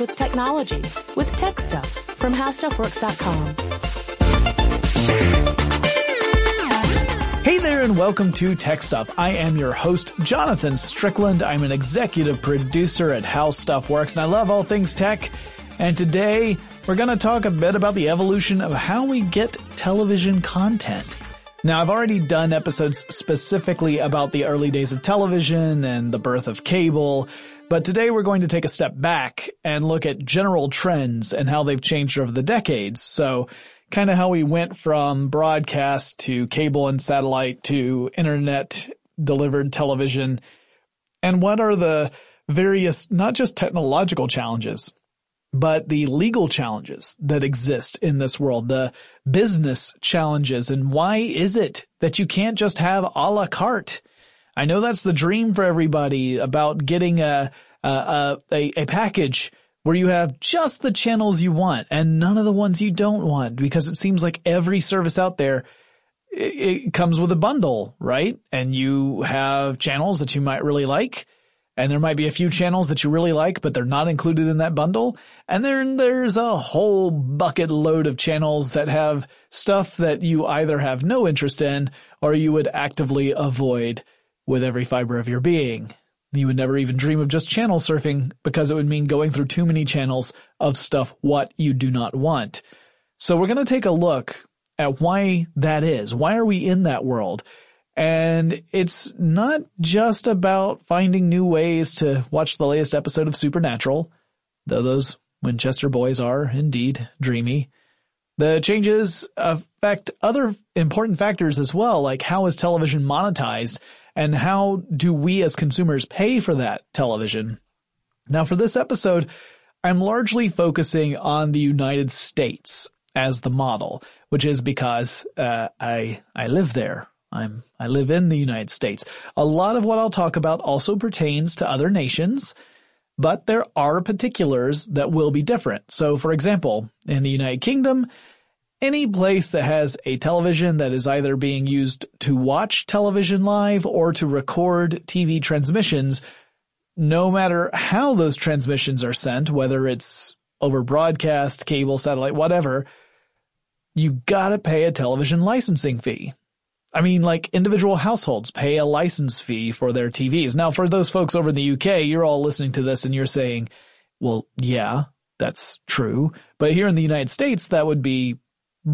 with technology with Tech Stuff from HowStuffWorks.com. Hey there and welcome to Tech Stuff. I am your host, Jonathan Strickland. I'm an executive producer at How Stuff Works and I love all things tech. And today we're going to talk a bit about the evolution of how we get television content. Now I've already done episodes specifically about the early days of television and the birth of cable, but today we're going to take a step back and look at general trends and how they've changed over the decades. So kind of how we went from broadcast to cable and satellite to internet delivered television and what are the various, not just technological challenges, but the legal challenges that exist in this world, the business challenges, and why is it that you can't just have a la carte? I know that's the dream for everybody about getting a, a, a, a package where you have just the channels you want and none of the ones you don't want because it seems like every service out there it, it comes with a bundle, right? And you have channels that you might really like and there might be a few channels that you really like, but they're not included in that bundle. And then there's a whole bucket load of channels that have stuff that you either have no interest in or you would actively avoid with every fiber of your being. You would never even dream of just channel surfing because it would mean going through too many channels of stuff what you do not want. So we're going to take a look at why that is. Why are we in that world? And it's not just about finding new ways to watch the latest episode of Supernatural, though those Winchester boys are indeed dreamy. The changes affect other important factors as well, like how is television monetized and how do we as consumers pay for that television? Now for this episode, I'm largely focusing on the United States as the model, which is because uh, I I live there I'm, I live in the United States. A lot of what I'll talk about also pertains to other nations, but there are particulars that will be different. So for example, in the United Kingdom, any place that has a television that is either being used to watch television live or to record TV transmissions, no matter how those transmissions are sent, whether it's over broadcast, cable, satellite, whatever, you gotta pay a television licensing fee. I mean, like individual households pay a license fee for their TVs. Now, for those folks over in the UK, you're all listening to this and you're saying, well, yeah, that's true. But here in the United States, that would be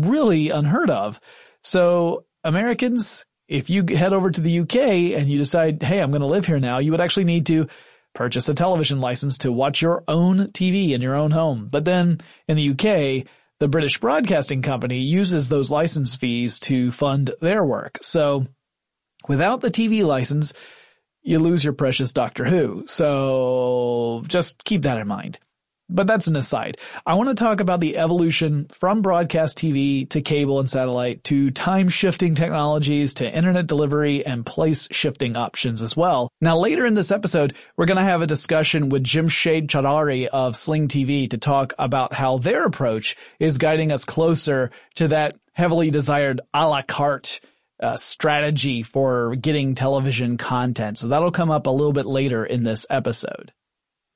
really unheard of. So Americans, if you head over to the UK and you decide, hey, I'm going to live here now, you would actually need to purchase a television license to watch your own TV in your own home. But then in the UK, the British Broadcasting Company uses those license fees to fund their work. So without the TV license, you lose your precious Doctor Who. So just keep that in mind. But that's an aside. I want to talk about the evolution from broadcast TV to cable and satellite to time shifting technologies to internet delivery and place shifting options as well. Now later in this episode, we're going to have a discussion with Jamshed Chaudhary of Sling TV to talk about how their approach is guiding us closer to that heavily desired a la carte uh, strategy for getting television content. So that'll come up a little bit later in this episode.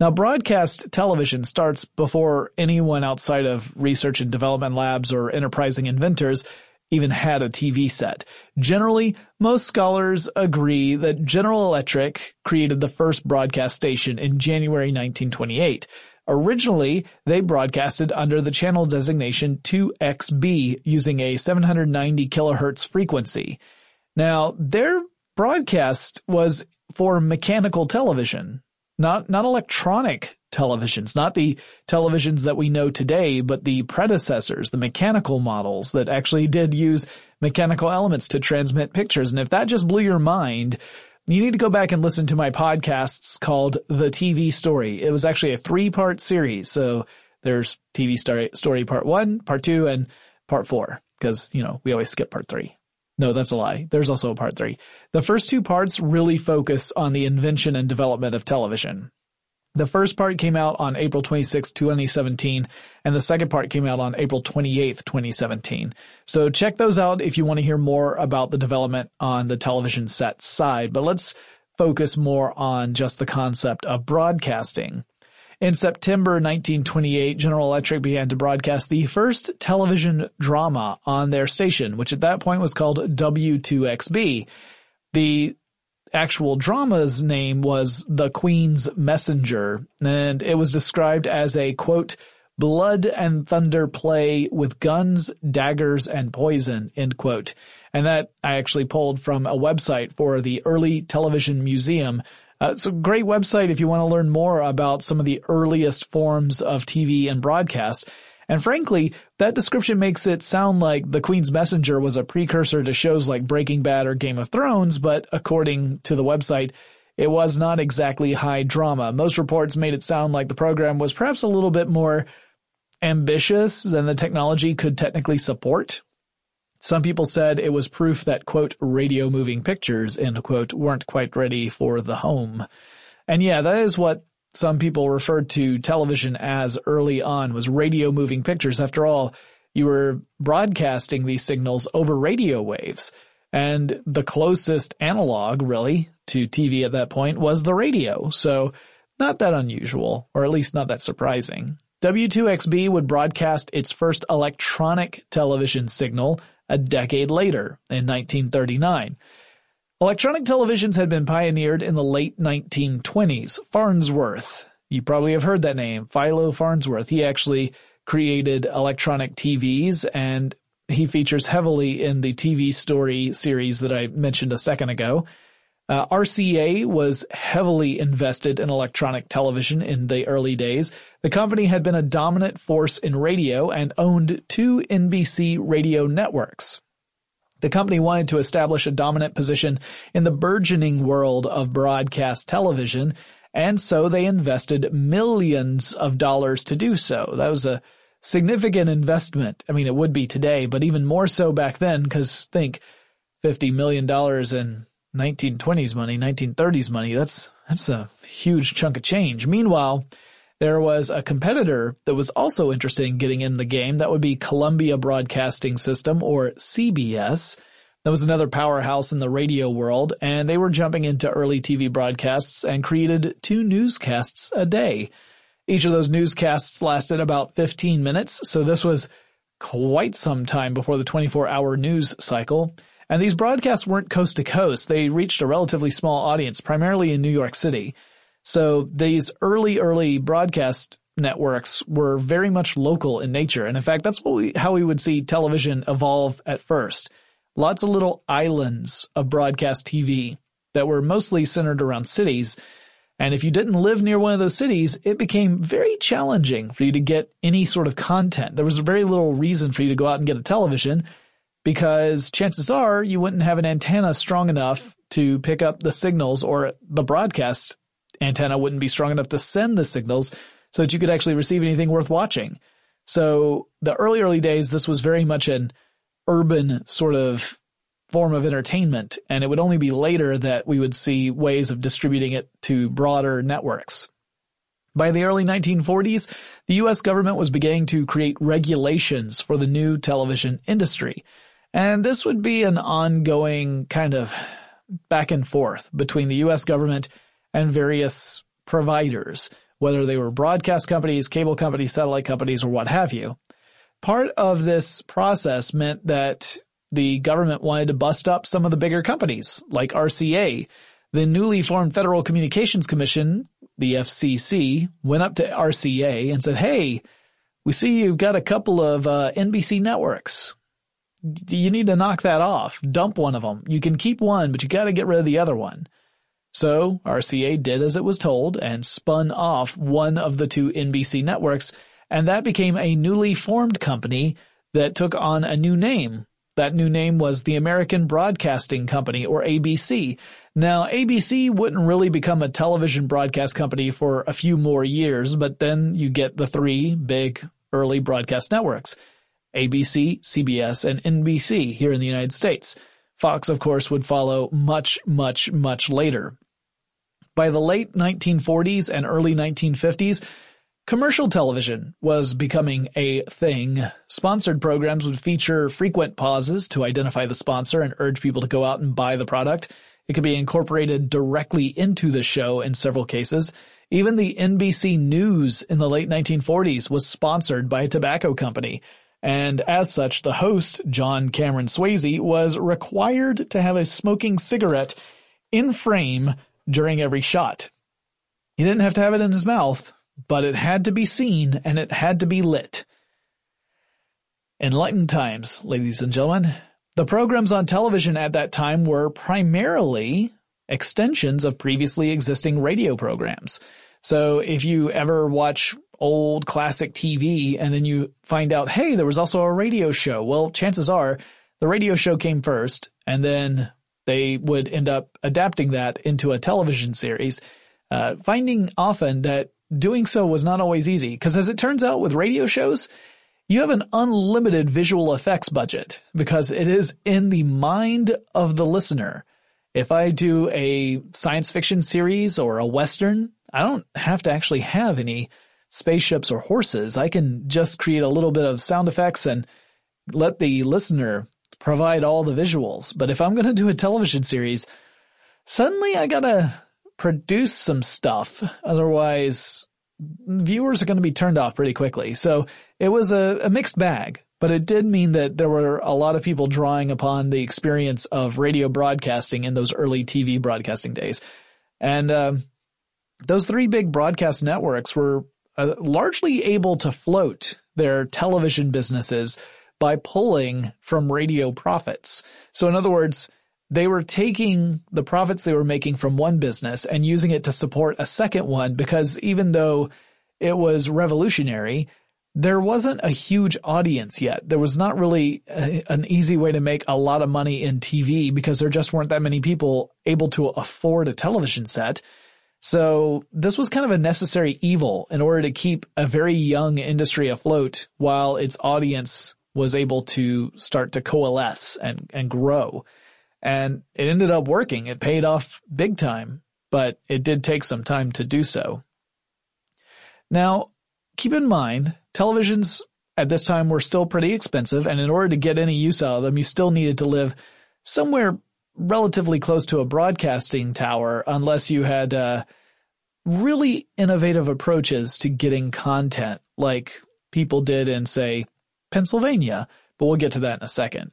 Now, broadcast television starts before anyone outside of research and development labs or enterprising inventors even had a TV set. Generally, most scholars agree that General Electric created the first broadcast station in January 1928. Originally, they broadcasted under the channel designation 2XB using a 790 kilohertz frequency. Now, their broadcast was for mechanical television, not, not electronic televisions, not the televisions that we know today, but the predecessors, the mechanical models that actually did use mechanical elements to transmit pictures. And if that just blew your mind, you need to go back and listen to my podcasts called The TV Story. It was actually a three part series. So there's TV story, story part one, part two, and part four. Cause, you know, we always skip part three. No, that's a lie. There's also a part three. The first two parts really focus on the invention and development of television. The first part came out on April 26, 2017, and the second part came out on April 28, 2017. So check those out if you want to hear more about the development on the television set side, but let's focus more on just the concept of broadcasting. In September 1928, General Electric began to broadcast the first television drama on their station, which at that point was called W2XB. The actual drama's name was The Queen's Messenger, and it was described as a quote, blood and thunder play with guns, daggers, and poison, end quote. And that I actually pulled from a website for the Early Television Museum. Uh, it's a great website if you want to learn more about some of the earliest forms of TV and broadcast. And frankly, that description makes it sound like The Queen's Messenger was a precursor to shows like Breaking Bad or Game of Thrones, but according to the website, it was not exactly high drama. Most reports made it sound like the program was perhaps a little bit more ambitious than the technology could technically support. Some people said it was proof that, quote, radio moving pictures, end quote, weren't quite ready for the home. And yeah, that is what some people referred to television as early on was radio moving pictures. After all, you were broadcasting these signals over radio waves. And the closest analog really to TV at that point was the radio. So not that unusual, or at least not that surprising. W2XB would broadcast its first electronic television signal a decade later in 1939. Electronic televisions had been pioneered in the late 1920s. Farnsworth, you probably have heard that name, Philo Farnsworth. He actually created electronic TVs and he features heavily in the TV story series that I mentioned a second ago. Uh, RCA was heavily invested in electronic television in the early days. The company had been a dominant force in radio and owned two NBC radio networks. The company wanted to establish a dominant position in the burgeoning world of broadcast television, and so they invested millions of dollars to do so. That was a significant investment. I mean, it would be today, but even more so back then, because think $50 million in 1920s money, 1930s money, that's, that's a huge chunk of change. Meanwhile, there was a competitor that was also interested in getting in the game. That would be Columbia Broadcasting System or CBS. That was another powerhouse in the radio world and they were jumping into early TV broadcasts and created two newscasts a day. Each of those newscasts lasted about 15 minutes. So this was quite some time before the 24 hour news cycle. And these broadcasts weren't coast to coast. They reached a relatively small audience, primarily in New York City. So these early, early broadcast networks were very much local in nature. And in fact, that's what we, how we would see television evolve at first. Lots of little islands of broadcast TV that were mostly centered around cities. And if you didn't live near one of those cities, it became very challenging for you to get any sort of content. There was very little reason for you to go out and get a television because chances are you wouldn't have an antenna strong enough to pick up the signals or the broadcast antenna wouldn't be strong enough to send the signals so that you could actually receive anything worth watching. So the early, early days, this was very much an urban sort of form of entertainment. And it would only be later that we would see ways of distributing it to broader networks. By the early 1940s, the US government was beginning to create regulations for the new television industry. And this would be an ongoing kind of back and forth between the US government and various providers, whether they were broadcast companies, cable companies, satellite companies, or what have you. Part of this process meant that the government wanted to bust up some of the bigger companies, like RCA. The newly formed Federal Communications Commission, the FCC, went up to RCA and said, hey, we see you've got a couple of uh, NBC networks. You need to knock that off. Dump one of them. You can keep one, but you got to get rid of the other one. So RCA did as it was told and spun off one of the two NBC networks, and that became a newly formed company that took on a new name. That new name was the American Broadcasting Company, or ABC. Now, ABC wouldn't really become a television broadcast company for a few more years, but then you get the three big early broadcast networks. ABC, CBS, and NBC here in the United States. Fox, of course, would follow much, much, much later. By the late 1940s and early 1950s, commercial television was becoming a thing. Sponsored programs would feature frequent pauses to identify the sponsor and urge people to go out and buy the product. It could be incorporated directly into the show in several cases. Even the NBC News in the late 1940s was sponsored by a tobacco company. And as such, the host, John Cameron Swayze, was required to have a smoking cigarette in frame during every shot. He didn't have to have it in his mouth, but it had to be seen and it had to be lit. Enlightened times, ladies and gentlemen. The programs on television at that time were primarily extensions of previously existing radio programs. So if you ever watch old classic TV and then you find out, hey, there was also a radio show. Well, chances are the radio show came first and then they would end up adapting that into a television series, uh, finding often that doing so was not always easy because as it turns out with radio shows, you have an unlimited visual effects budget because it is in the mind of the listener. If I do a science fiction series or a western, I don't have to actually have any spaceships or horses. I can just create a little bit of sound effects and let the listener provide all the visuals. But if I'm going to do a television series, suddenly I gotta produce some stuff. Otherwise, viewers are going to be turned off pretty quickly. So it was a, a, mixed bag, but it did mean that there were a lot of people drawing upon the experience of radio broadcasting in those early TV broadcasting days. And, um, those three big broadcast networks were uh, largely able to float their television businesses by pulling from radio profits. So in other words, they were taking the profits they were making from one business and using it to support a second one because even though it was revolutionary, there wasn't a huge audience yet. There was not really a, an easy way to make a lot of money in TV because there just weren't that many people able to afford a television set. So this was kind of a necessary evil in order to keep a very young industry afloat while its audience was able to start to coalesce and, and grow. And it ended up working. It paid off big time, but it did take some time to do so. Now, keep in mind, televisions at this time were still pretty expensive, and in order to get any use out of them, you still needed to live somewhere relatively close to a broadcasting tower unless you had uh, really innovative approaches to getting content like people did in, say, Pennsylvania, but we'll get to that in a second.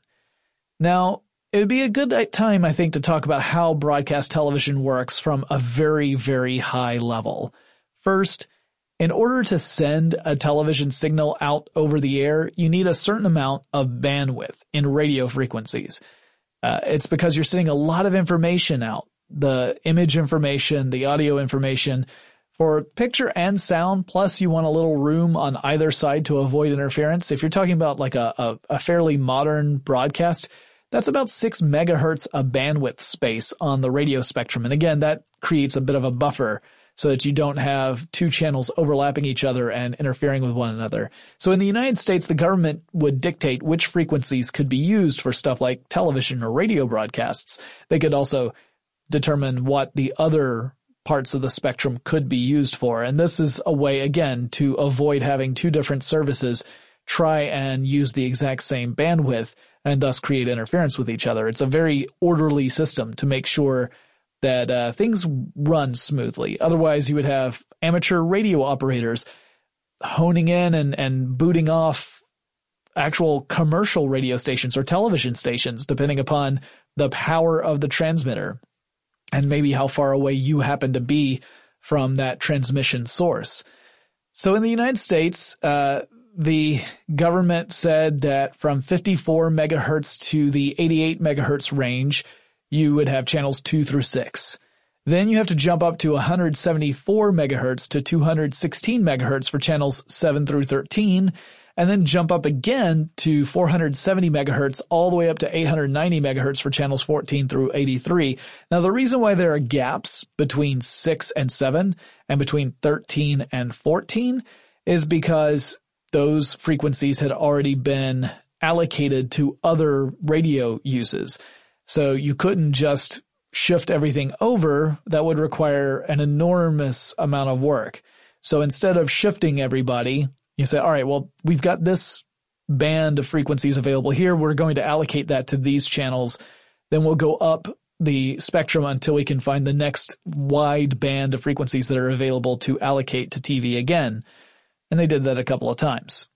Now, it would be a good time, I think, to talk about how broadcast television works from a very, very high level. First, in order to send a television signal out over the air, you need a certain amount of bandwidth in radio frequencies. Uh, it's because you're sending a lot of information out. The image information, the audio information for picture and sound. Plus you want a little room on either side to avoid interference. If you're talking about like a, a, a fairly modern broadcast, that's about six megahertz of bandwidth space on the radio spectrum. And again, that creates a bit of a buffer so that you don't have two channels overlapping each other and interfering with one another. So in the United States, the government would dictate which frequencies could be used for stuff like television or radio broadcasts. They could also determine what the other parts of the spectrum could be used for. And this is a way, again, to avoid having two different services try and use the exact same bandwidth and thus create interference with each other. It's a very orderly system to make sure that uh, things run smoothly. Otherwise, you would have amateur radio operators honing in and, and booting off actual commercial radio stations or television stations, depending upon the power of the transmitter and maybe how far away you happen to be from that transmission source. So in the United States, uh, the government said that from 54 megahertz to the 88 megahertz range, you would have channels 2 through 6. Then you have to jump up to 174 megahertz to 216 megahertz for channels 7 through 13, and then jump up again to 470 megahertz all the way up to 890 megahertz for channels 14 through 83. Now the reason why there are gaps between 6 and 7 and between 13 and 14 is because those frequencies had already been allocated to other radio uses. So you couldn't just shift everything over. That would require an enormous amount of work. So instead of shifting everybody, you say, all right, well, we've got this band of frequencies available here. We're going to allocate that to these channels. Then we'll go up the spectrum until we can find the next wide band of frequencies that are available to allocate to TV again. And they did that a couple of times.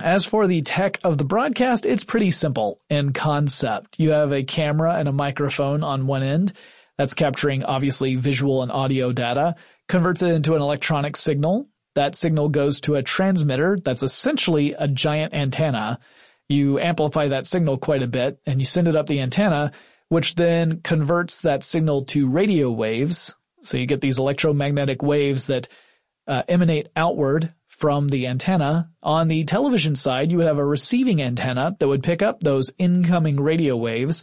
As for the tech of the broadcast, it's pretty simple in concept. You have a camera and a microphone on one end that's capturing obviously visual and audio data, converts it into an electronic signal. That signal goes to a transmitter that's essentially a giant antenna. You amplify that signal quite a bit and you send it up the antenna, which then converts that signal to radio waves. So you get these electromagnetic waves that uh, emanate outward from the antenna. On the television side, you would have a receiving antenna that would pick up those incoming radio waves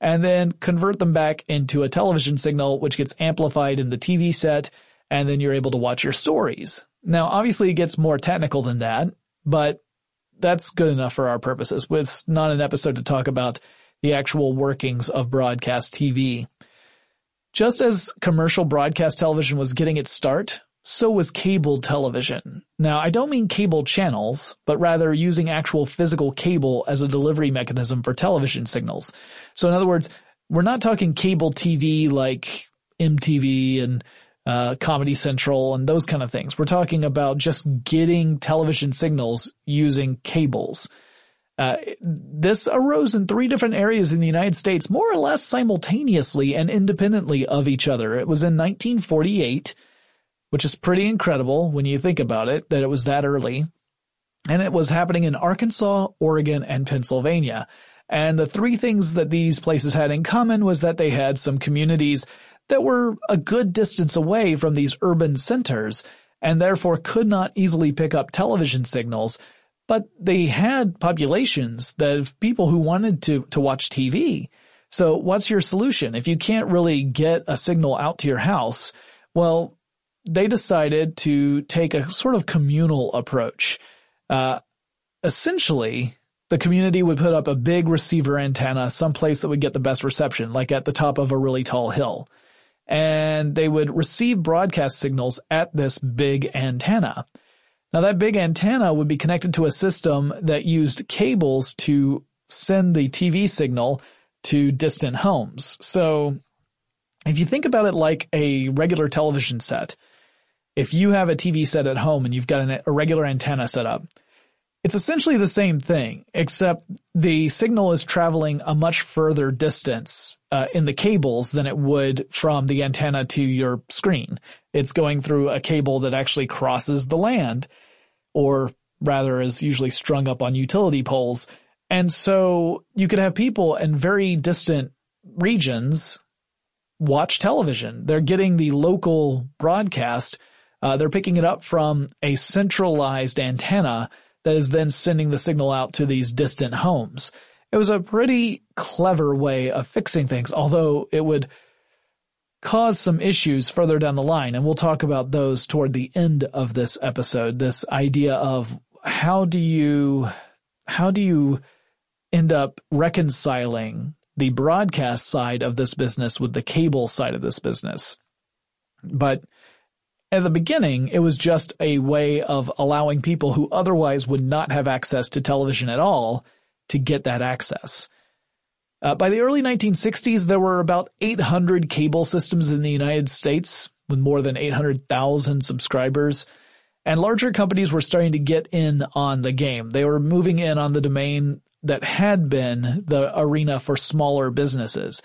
and then convert them back into a television signal, which gets amplified in the TV set, and then you're able to watch your stories. Now, obviously it gets more technical than that, but that's good enough for our purposes. It's not an episode to talk about the actual workings of broadcast TV. Just as commercial broadcast television was getting its start, so was cable television. Now, I don't mean cable channels, but rather using actual physical cable as a delivery mechanism for television signals. So in other words, we're not talking cable TV like MTV and uh, Comedy Central and those kind of things. We're talking about just getting television signals using cables. Uh, this arose in three different areas in the United States, more or less simultaneously and independently of each other. It was in 1948, which is pretty incredible when you think about it, that it was that early. And it was happening in Arkansas, Oregon, and Pennsylvania. And the three things that these places had in common was that they had some communities that were a good distance away from these urban centers and therefore could not easily pick up television signals. But they had populations that people who wanted to, to watch TV. So what's your solution? If you can't really get a signal out to your house, well, they decided to take a sort of communal approach. Uh, essentially, the community would put up a big receiver antenna someplace that would get the best reception, like at the top of a really tall hill. And they would receive broadcast signals at this big antenna. Now that big antenna would be connected to a system that used cables to send the TV signal to distant homes. So if you think about it like a regular television set, if you have a TV set at home and you've got an, a regular antenna set up, it's essentially the same thing, except the signal is traveling a much further distance uh, in the cables than it would from the antenna to your screen. It's going through a cable that actually crosses the land, or rather is usually strung up on utility poles. And so you could have people in very distant regions watch television. They're getting the local broadcast uh, they're picking it up from a centralized antenna that is then sending the signal out to these distant homes. It was a pretty clever way of fixing things, although it would cause some issues further down the line, and we'll talk about those toward the end of this episode. This idea of how do you, how do you end up reconciling the broadcast side of this business with the cable side of this business? But at the beginning, it was just a way of allowing people who otherwise would not have access to television at all to get that access. Uh, by the early 1960s, there were about 800 cable systems in the United States with more than 800,000 subscribers. And larger companies were starting to get in on the game. They were moving in on the domain that had been the arena for smaller businesses.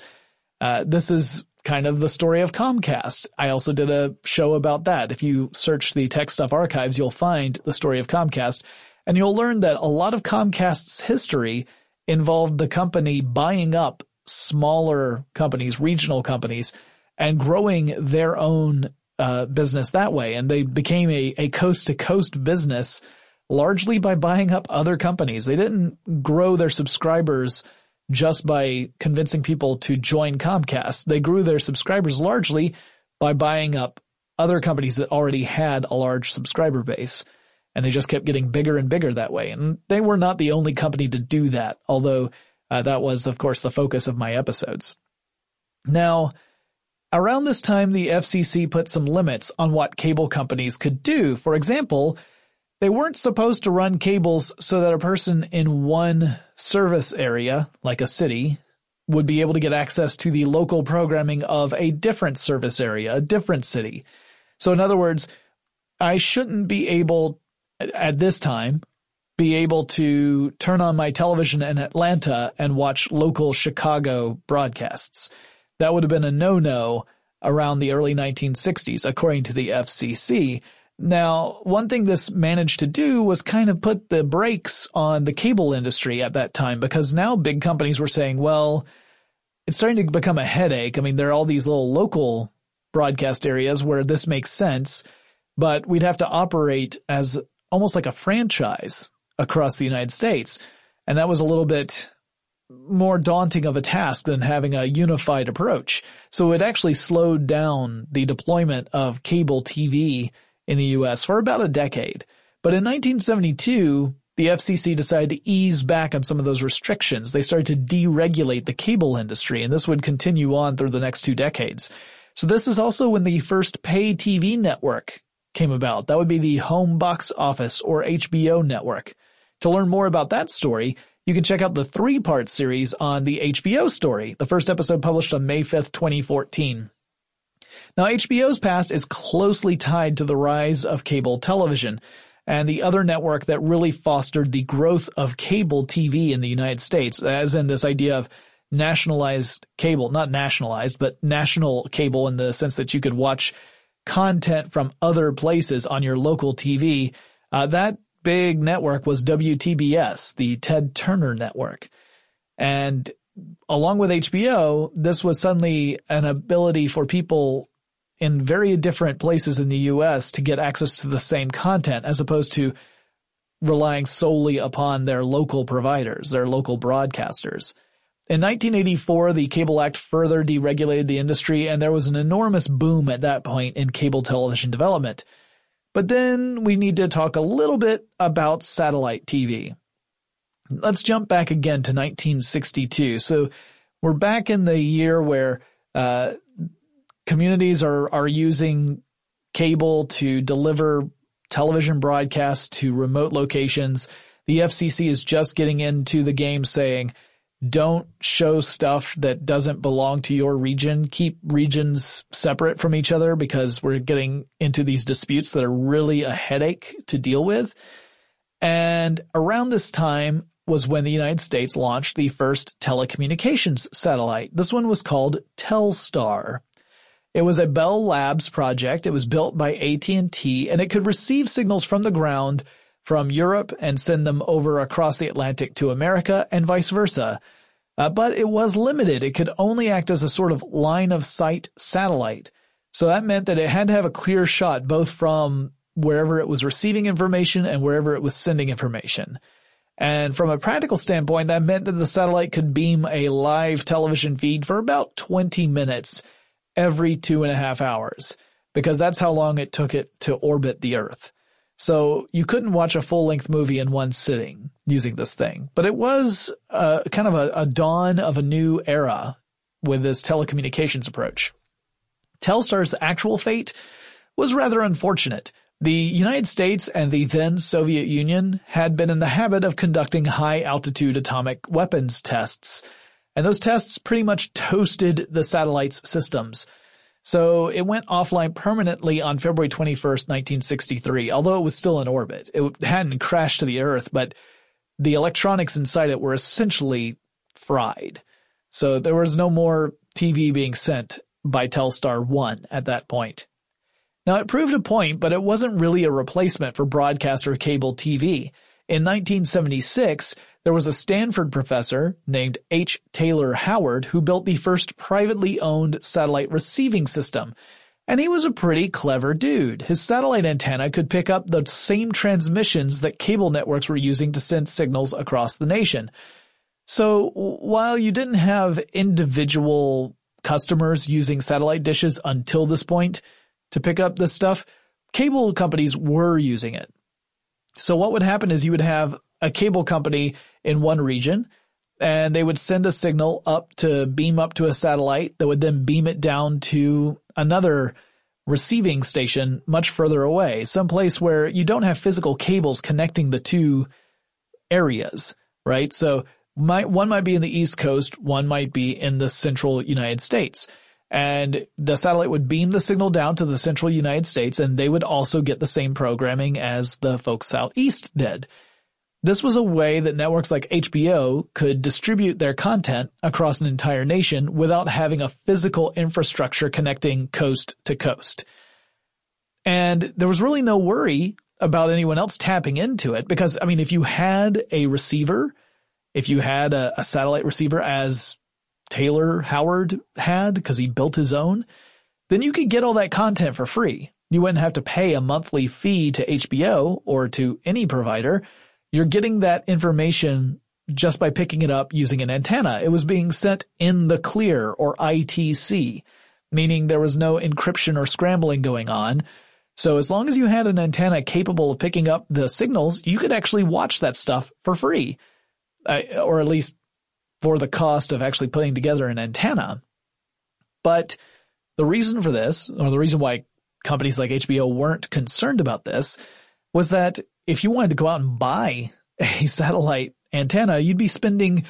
Uh, this is kind of the story of Comcast. I also did a show about that. If you search the Tech Stuff archives, you'll find the story of Comcast and you'll learn that a lot of Comcast's history involved the company buying up smaller companies, regional companies, and growing their own uh, business that way. And they became a, a coast to coast business largely by buying up other companies. They didn't grow their subscribers just by convincing people to join Comcast. They grew their subscribers largely by buying up other companies that already had a large subscriber base. And they just kept getting bigger and bigger that way. And they were not the only company to do that, although uh, that was, of course, the focus of my episodes. Now, around this time, the FCC put some limits on what cable companies could do. For example, they weren't supposed to run cables so that a person in one service area, like a city, would be able to get access to the local programming of a different service area, a different city. So in other words, I shouldn't be able at this time be able to turn on my television in Atlanta and watch local Chicago broadcasts. That would have been a no-no around the early 1960s, according to the FCC. Now, one thing this managed to do was kind of put the brakes on the cable industry at that time because now big companies were saying, well, it's starting to become a headache. I mean, there are all these little local broadcast areas where this makes sense, but we'd have to operate as almost like a franchise across the United States. And that was a little bit more daunting of a task than having a unified approach. So it actually slowed down the deployment of cable TV in the US for about a decade. But in 1972, the FCC decided to ease back on some of those restrictions. They started to deregulate the cable industry, and this would continue on through the next two decades. So this is also when the first pay TV network came about. That would be the Home Box Office or HBO network. To learn more about that story, you can check out the three-part series on the HBO story, the first episode published on May 5th, 2014. Now HBO's past is closely tied to the rise of cable television and the other network that really fostered the growth of cable TV in the United States, as in this idea of nationalized cable, not nationalized, but national cable in the sense that you could watch content from other places on your local TV. Uh, that big network was WTBS, the Ted Turner network. And along with HBO, this was suddenly an ability for people in very different places in the US to get access to the same content as opposed to relying solely upon their local providers, their local broadcasters. In 1984, the Cable Act further deregulated the industry and there was an enormous boom at that point in cable television development. But then we need to talk a little bit about satellite TV. Let's jump back again to 1962. So we're back in the year where uh, communities are are using cable to deliver television broadcasts to remote locations. The FCC is just getting into the game saying, don't show stuff that doesn't belong to your region. Keep regions separate from each other because we're getting into these disputes that are really a headache to deal with. And around this time was when the United States launched the first telecommunications satellite. This one was called Telstar. It was a Bell Labs project. It was built by AT&T and it could receive signals from the ground from Europe and send them over across the Atlantic to America and vice versa. Uh, but it was limited. It could only act as a sort of line of sight satellite. So that meant that it had to have a clear shot both from wherever it was receiving information and wherever it was sending information. And from a practical standpoint, that meant that the satellite could beam a live television feed for about 20 minutes every two and a half hours because that's how long it took it to orbit the Earth. So you couldn't watch a full length movie in one sitting using this thing, but it was uh, kind of a, a dawn of a new era with this telecommunications approach. Telstar's actual fate was rather unfortunate. The United States and the then Soviet Union had been in the habit of conducting high altitude atomic weapons tests, and those tests pretty much toasted the satellite's systems. So it went offline permanently on February 21st, 1963, although it was still in orbit. It hadn't crashed to the Earth, but the electronics inside it were essentially fried. So there was no more TV being sent by Telstar 1 at that point. Now it proved a point, but it wasn't really a replacement for broadcaster cable TV. In 1976, there was a Stanford professor named H. Taylor Howard who built the first privately owned satellite receiving system. And he was a pretty clever dude. His satellite antenna could pick up the same transmissions that cable networks were using to send signals across the nation. So while you didn't have individual customers using satellite dishes until this point, to pick up this stuff, cable companies were using it. So what would happen is you would have a cable company in one region and they would send a signal up to beam up to a satellite that would then beam it down to another receiving station much further away, someplace where you don't have physical cables connecting the two areas, right? So Might, one might be in the East Coast, one might be in the central United States. And the satellite would beam the signal down to the central United States and they would also get the same programming as the folks out east did. This was a way that networks like HBO could distribute their content across an entire nation without having a physical infrastructure connecting coast to coast. And there was really no worry about anyone else tapping into it because, I mean, if you had a receiver, if you had a, a satellite receiver as Taylor Howard had because he built his own, then you could get all that content for free. You wouldn't have to pay a monthly fee to HBO or to any provider you're getting that information just by picking it up using an antenna. It was being sent in the clear or ITC, meaning there was no encryption or scrambling going on. So as long as you had an antenna capable of picking up the signals, you could actually watch that stuff for free, or at least for the cost of actually putting together an antenna. But the reason for this, or the reason why companies like HBO weren't concerned about this, was that if you wanted to go out and buy a satellite antenna, you'd be spending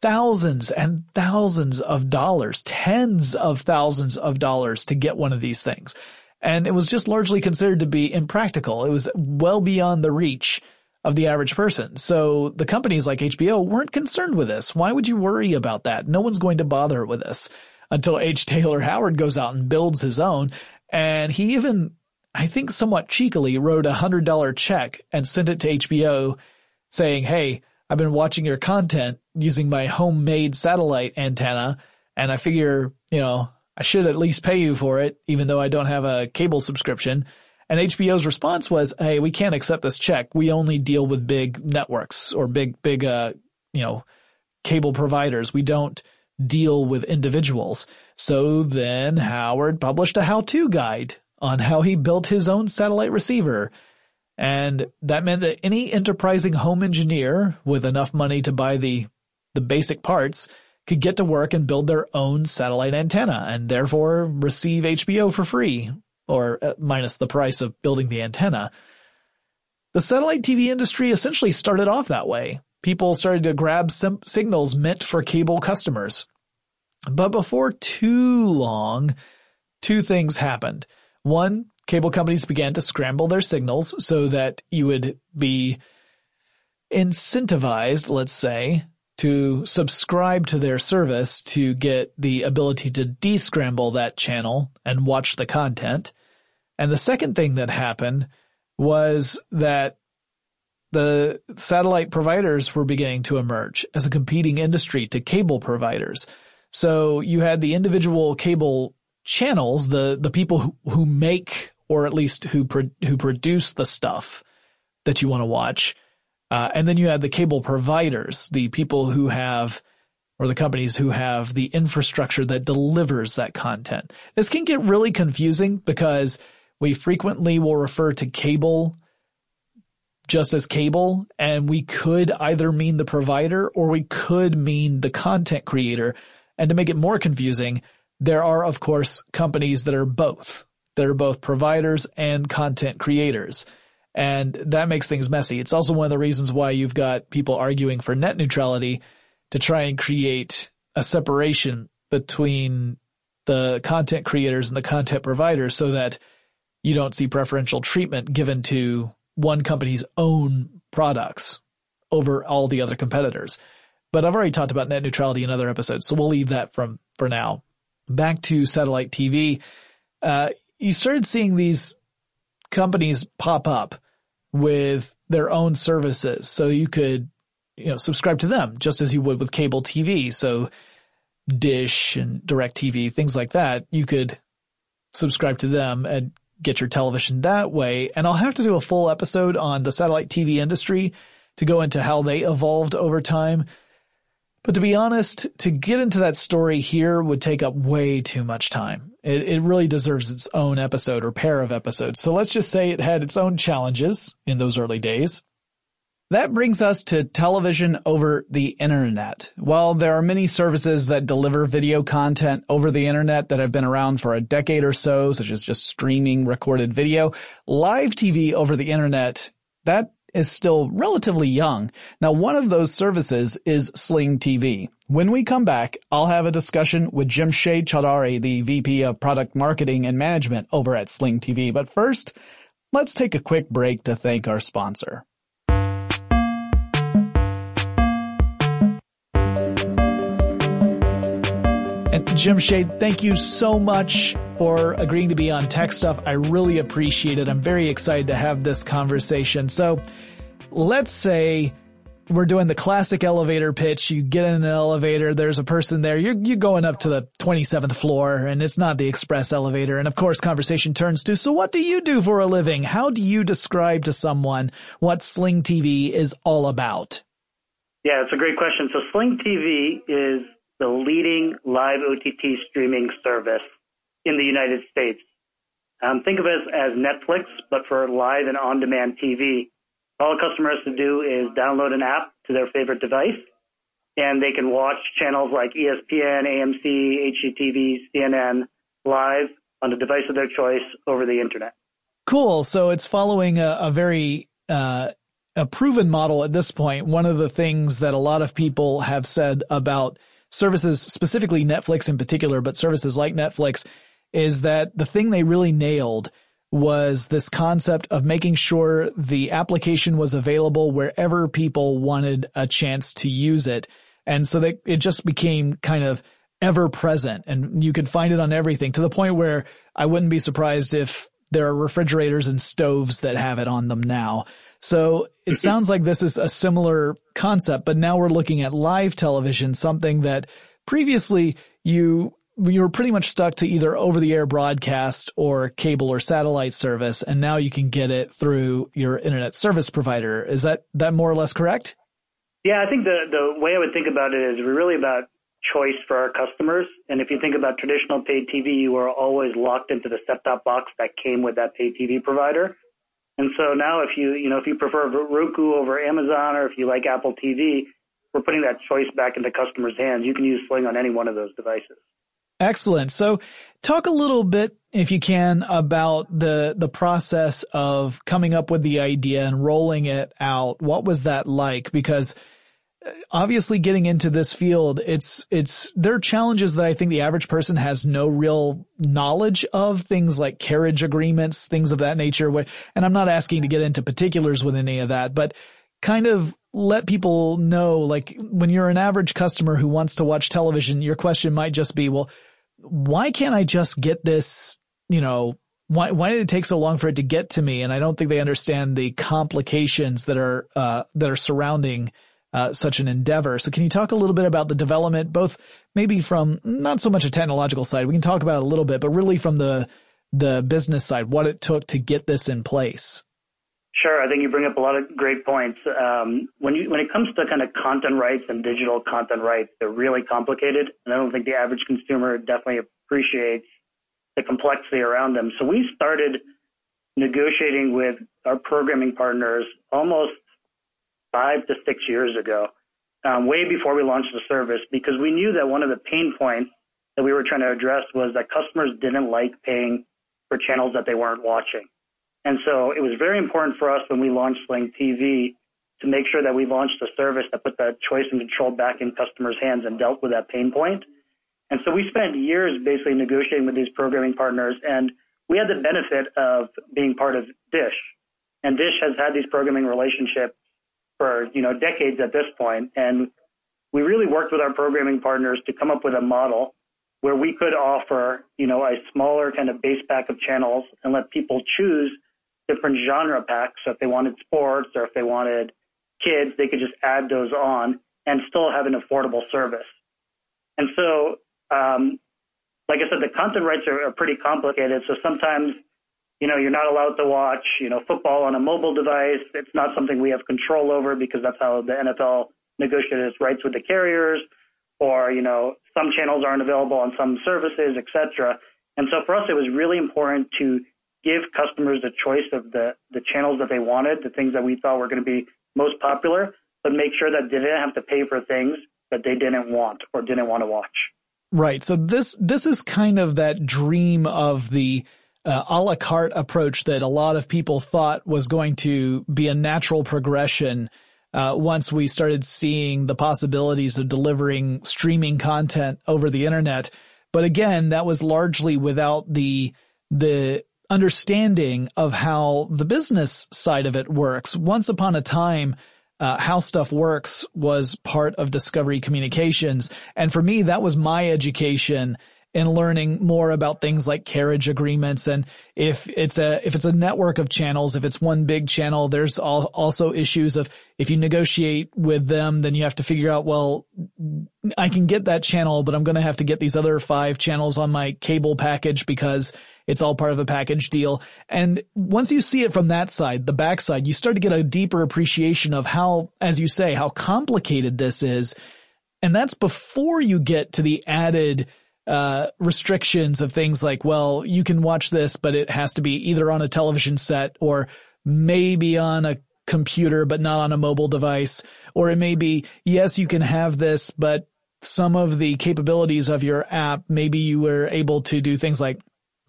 thousands and thousands of dollars, tens of thousands of dollars to get one of these things. And it was just largely considered to be impractical. It was well beyond the reach of the average person. So the companies like HBO weren't concerned with this. Why would you worry about that? No one's going to bother with this until H. Taylor Howard goes out and builds his own. And he even I think somewhat cheekily wrote a hundred dollar check and sent it to HBO saying, Hey, I've been watching your content using my homemade satellite antenna and I figure, you know, I should at least pay you for it, even though I don't have a cable subscription. And HBO's response was, Hey, we can't accept this check. We only deal with big networks or big, big, uh, you know, cable providers. We don't deal with individuals. So then Howard published a how-to guide on how he built his own satellite receiver. And that meant that any enterprising home engineer with enough money to buy the, the basic parts could get to work and build their own satellite antenna and therefore receive HBO for free or uh, minus the price of building the antenna. The satellite TV industry essentially started off that way. People started to grab sim- signals meant for cable customers. But before too long, two things happened. One, cable companies began to scramble their signals so that you would be incentivized, let's say, to subscribe to their service to get the ability to descramble that channel and watch the content. And the second thing that happened was that the satellite providers were beginning to emerge as a competing industry to cable providers. So you had the individual cable channels, the, the people who, who make or at least who, pro, who produce the stuff that you want to watch. Uh, and then you have the cable providers, the people who have, or the companies who have the infrastructure that delivers that content. This can get really confusing because we frequently will refer to cable just as cable, and we could either mean the provider or we could mean the content creator. And to make it more confusing, there are, of course, companies that are both. That are both providers and content creators. And that makes things messy. It's also one of the reasons why you've got people arguing for net neutrality to try and create a separation between the content creators and the content providers so that you don't see preferential treatment given to one company's own products over all the other competitors. But I've already talked about net neutrality in other episodes, so we'll leave that from for now back to satellite TV, uh, you started seeing these companies pop up with their own services. So you could, you know, subscribe to them just as you would with cable TV. So Dish and DirecTV, things like that, you could subscribe to them and get your television that way. And I'll have to do a full episode on the satellite TV industry to go into how they evolved over time. But to be honest, to get into that story here would take up way too much time. It, it really deserves its own episode or pair of episodes. So let's just say it had its own challenges in those early days. That brings us to television over the internet. While there are many services that deliver video content over the internet that have been around for a decade or so, such as just streaming recorded video, live TV over the internet, that is still relatively young. Now, one of those services is Sling TV. When we come back, I'll have a discussion with Jamshed Chaudhary, the VP of Product Marketing and Management over at Sling TV. But first, let's take a quick break to thank our sponsor. And Jamshed, thank you so much for agreeing to be on Tech Stuff. I really appreciate it. I'm very excited to have this conversation. So let's say we're doing the classic elevator pitch. You get in an elevator. There's a person there. You're, you're going up to the 27th floor and it's not the express elevator. And of course, conversation turns to, so what do you do for a living? How do you describe to someone what Sling TV is all about? Yeah, it's a great question. So Sling TV is the leading live OTT streaming service in the United States. Um, think of it as Netflix, but for live and on-demand TV. All a customer has to do is download an app to their favorite device, and they can watch channels like ESPN, AMC, HGTV, CNN live on the device of their choice over the internet. Cool. So it's following a, a very uh, a proven model at this point. One of the things that a lot of people have said about services, specifically Netflix in particular, but services like Netflix, is that the thing they really nailed was this concept of making sure the application was available wherever people wanted a chance to use it. And so that it just became kind of ever present and you could find it on everything to the point where I wouldn't be surprised if there are refrigerators and stoves that have it on them now. So it mm-hmm. sounds like this is a similar concept, but now we're looking at live television, something that previously you you were pretty much stuck to either over the air broadcast or cable or satellite service, and now you can get it through your internet service provider. Is that that more or less correct? Yeah, I think the the way I would think about it is really about choice for our customers. And if you think about traditional paid TV, you are always locked into the set-top box that came with that paid TV provider. And so now if you, you know, if you prefer Roku over Amazon or if you like Apple TV, we're putting that choice back into customers' hands. You can use Sling on any one of those devices. Excellent. So talk a little bit, if you can, about the, the process of coming up with the idea and rolling it out. What was that like? Because uh, obviously getting into this field, it's, it's, there are challenges that I think the average person has no real knowledge of things like carriage agreements, things of that nature. And I'm not asking to get into particulars with any of that, but kind of let people know, like when you're an average customer who wants to watch television, your question might just be, well, why can't I just get this, you know, why, why did it take so long for it to get to me? And I don't think they understand the complications that are, uh, that are surrounding uh, such an endeavor. So can you talk a little bit about the development, both maybe from not so much a technological side, we can talk about it a little bit, but really from the the business side, what it took to get this in place? Sure, I think you bring up a lot of great points. Um, when you when it comes to kind of content rights and digital content rights, they're really complicated, and I don't think the average consumer definitely appreciates the complexity around them. So we started negotiating with our programming partners almost five to six years ago, um, way before we launched the service, because we knew that one of the pain points that we were trying to address was that customers didn't like paying for channels that they weren't watching. And so it was very important for us when we launched Sling TV to make sure that we launched a service that put that choice and control back in customers' hands and dealt with that pain point. And so we spent years basically negotiating with these programming partners, and we had the benefit of being part of Dish. And Dish has had these programming relationships for you know decades at this point. point, and we really worked with our programming partners to come up with a model where we could offer you know a smaller kind of base pack of channels and let people choose different genre packs. So if they wanted sports or if they wanted kids, they could just add those on and still have an affordable service. And so, um, like I said, the content rights are, are pretty complicated. So sometimes you know, you're not allowed to watch, you know, football on a mobile device. It's not something we have control over because that's how the NFL negotiated its rights with the carriers. Or, you know, some channels aren't available on some services, et cetera. And so for us, it was really important to give customers the choice of the, the channels that they wanted, the things that we thought were going to be most popular, but make sure that they didn't have to pay for things that they didn't want or didn't want to watch. Right. So this, this is kind of that dream of the, uh, a la carte approach that a lot of people thought was going to be a natural progression uh, once we started seeing the possibilities of delivering streaming content over the internet. But again, that was largely without the the understanding of how the business side of it works. Once upon a time, uh, how stuff works was part of Discovery Communications. And for me, that was my education in learning more about things like carriage agreements. And if it's a, if it's a network of channels, if it's one big channel, there's all, also issues of if you negotiate with them, then you have to figure out, well, I can get that channel, but I'm going to have to get these other five channels on my cable package because it's all part of a package deal. And once you see it from that side, the backside, you start to get a deeper appreciation of how, as you say, how complicated this is. And that's before you get to the added uh, restrictions of things like, well, you can watch this, but it has to be either on a television set or maybe on a computer, but not on a mobile device. Or it may be, yes, you can have this, but some of the capabilities of your app, maybe you were able to do things like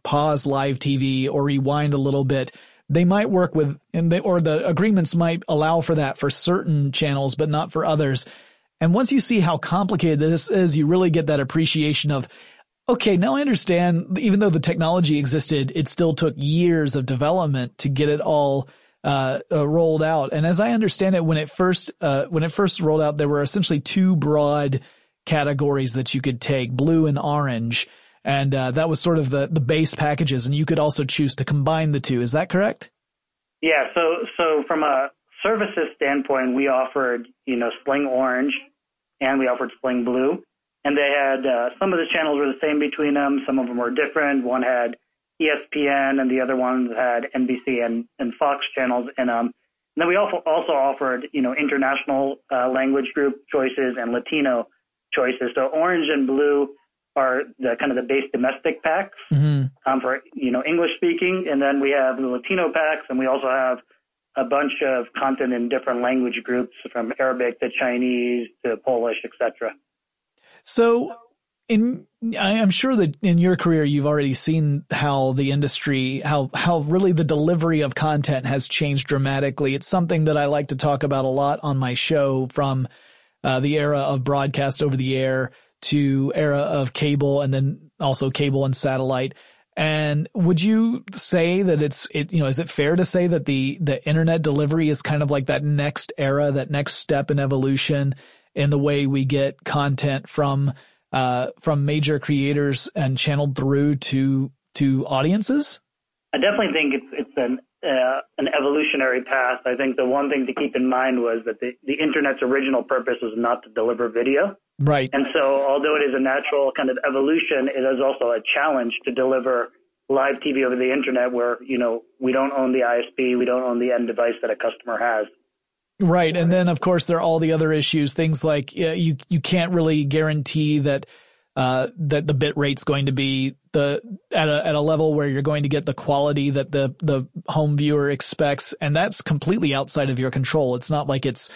pause live TV or rewind a little bit. They might work with, and they, or the agreements might allow for that for certain channels, but not for others. And once you see how complicated this is, you really get that appreciation of, okay, now I understand, even though the technology existed, it still took years of development to get it all uh, uh, rolled out. And as I understand it, when it first uh, when it first rolled out, there were essentially two broad categories that you could take: blue and orange and uh, that was sort of the the base packages, and you could also choose to combine the two. Is that correct? Yeah. So so from a services standpoint, we offered you know Sling Orange, and we offered Sling Blue, and they had uh, some of the channels were the same between them. Some of them were different. One had ESPN, and the other ones had NBC and, and Fox channels in them. And then we also also offered you know international uh, language group choices and Latino choices. So Orange and Blue are the kind of the base domestic packs mm-hmm. um, for you know English speaking, and then we have the Latino packs, and we also have a bunch of content in different language groups from Arabic to Chinese to Polish, etc. So, in I am sure that in your career you've already seen how the industry, how how really the delivery of content has changed dramatically. It's something that I like to talk about a lot on my show from uh, the era of broadcast over the air to era of cable and then also cable and satellite. And would you say that it's it you know is it fair to say that the the internet delivery is kind of like that next era, that next step in evolution in the way we get content from uh from major creators and channeled through to to audiences? I definitely think it's it's an uh, an evolutionary path. I think the one thing to keep in mind was that the, the internet's original purpose was not to deliver video. Right. And so, although it is a natural kind of evolution, it is also a challenge to deliver live TV over the internet where, you know, we don't own the ISP, we don't own the end device that a customer has. Right. And then, of course, there are all the other issues, things like uh, you, you can't really guarantee that uh, that the bit rate's going to be the at a at a level where you're going to get the quality that the the home viewer expects, and that's completely outside of your control. It's not like it's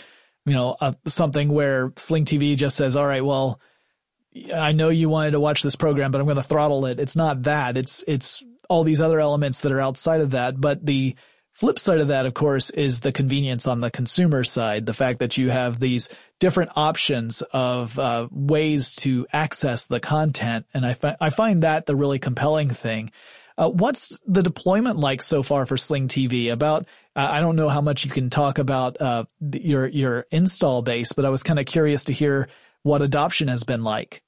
you know a, something where Sling TV just says, "All right, well, I know you wanted to watch this program, but I'm going to throttle it." It's not that. It's it's all these other elements that are outside of that, but the Flip side of that, of course, is the convenience on the consumer side. The fact that you have these different options of uh, ways to access the content, and I, fi- I find that the really compelling thing. Uh, what's the deployment like so far for Sling TV? About uh, I don't know how much you can talk about uh, your your install base, but I was kind of curious to hear what adoption has been like.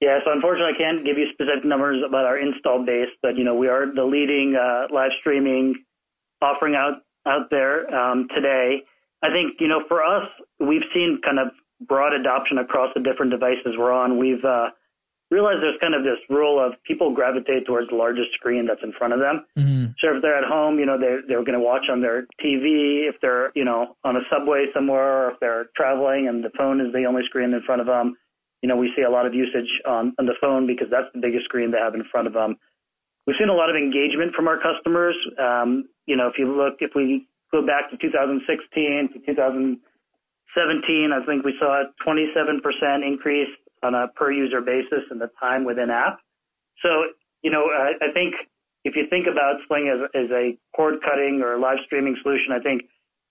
Yeah, so unfortunately, I can't give you specific numbers about our install base, but you know we are the leading uh, live streaming offering out out there um, today. I think you know for us, we've seen kind of broad adoption across the different devices we're on. We've uh, realized there's kind of this rule of people gravitate towards the largest screen that's in front of them. Mm-hmm. So if they're at home, you know, they're, they're going to watch on their TV. If they're, you know, on a subway somewhere, or if they're traveling and the phone is the only screen in front of them, you know, we see a lot of usage on, on the phone because that's the biggest screen they have in front of them. We've seen a lot of engagement from our customers. Um, you know, if you look, if we go back to 2016 to 2017, I think we saw a 27% increase on a per user basis and the time within app. So, you know, I, I think if you think about Sling as, as a cord cutting or live streaming solution, I think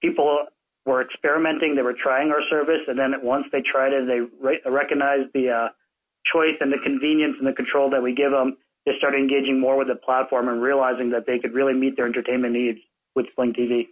people were experimenting. They were trying our service, and then once they tried it, they re- recognized the uh, choice and the convenience and the control that we give them. They started engaging more with the platform and realizing that they could really meet their entertainment needs with Sling TV.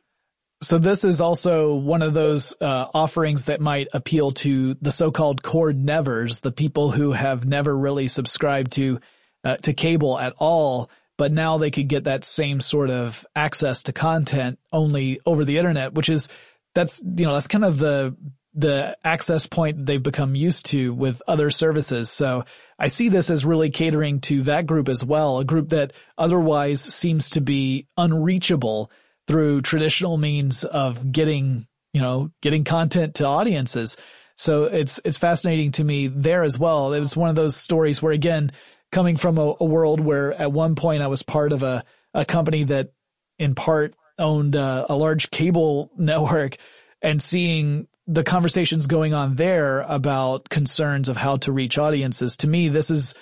So this is also one of those uh, offerings that might appeal to the so-called cord nevers, the people who have never really subscribed to uh, to cable at all, but now they could get that same sort of access to content only over the internet, which is that's you know that's kind of the the access point they've become used to with other services. So I see this as really catering to that group as well, a group that otherwise seems to be unreachable through traditional means of getting, you know, getting content to audiences. So it's, it's fascinating to me there as well. It was one of those stories where again, coming from a, a world where at one point I was part of a, a company that in part owned a, a large cable network and seeing the conversations going on there about concerns of how to reach audiences. To me, this is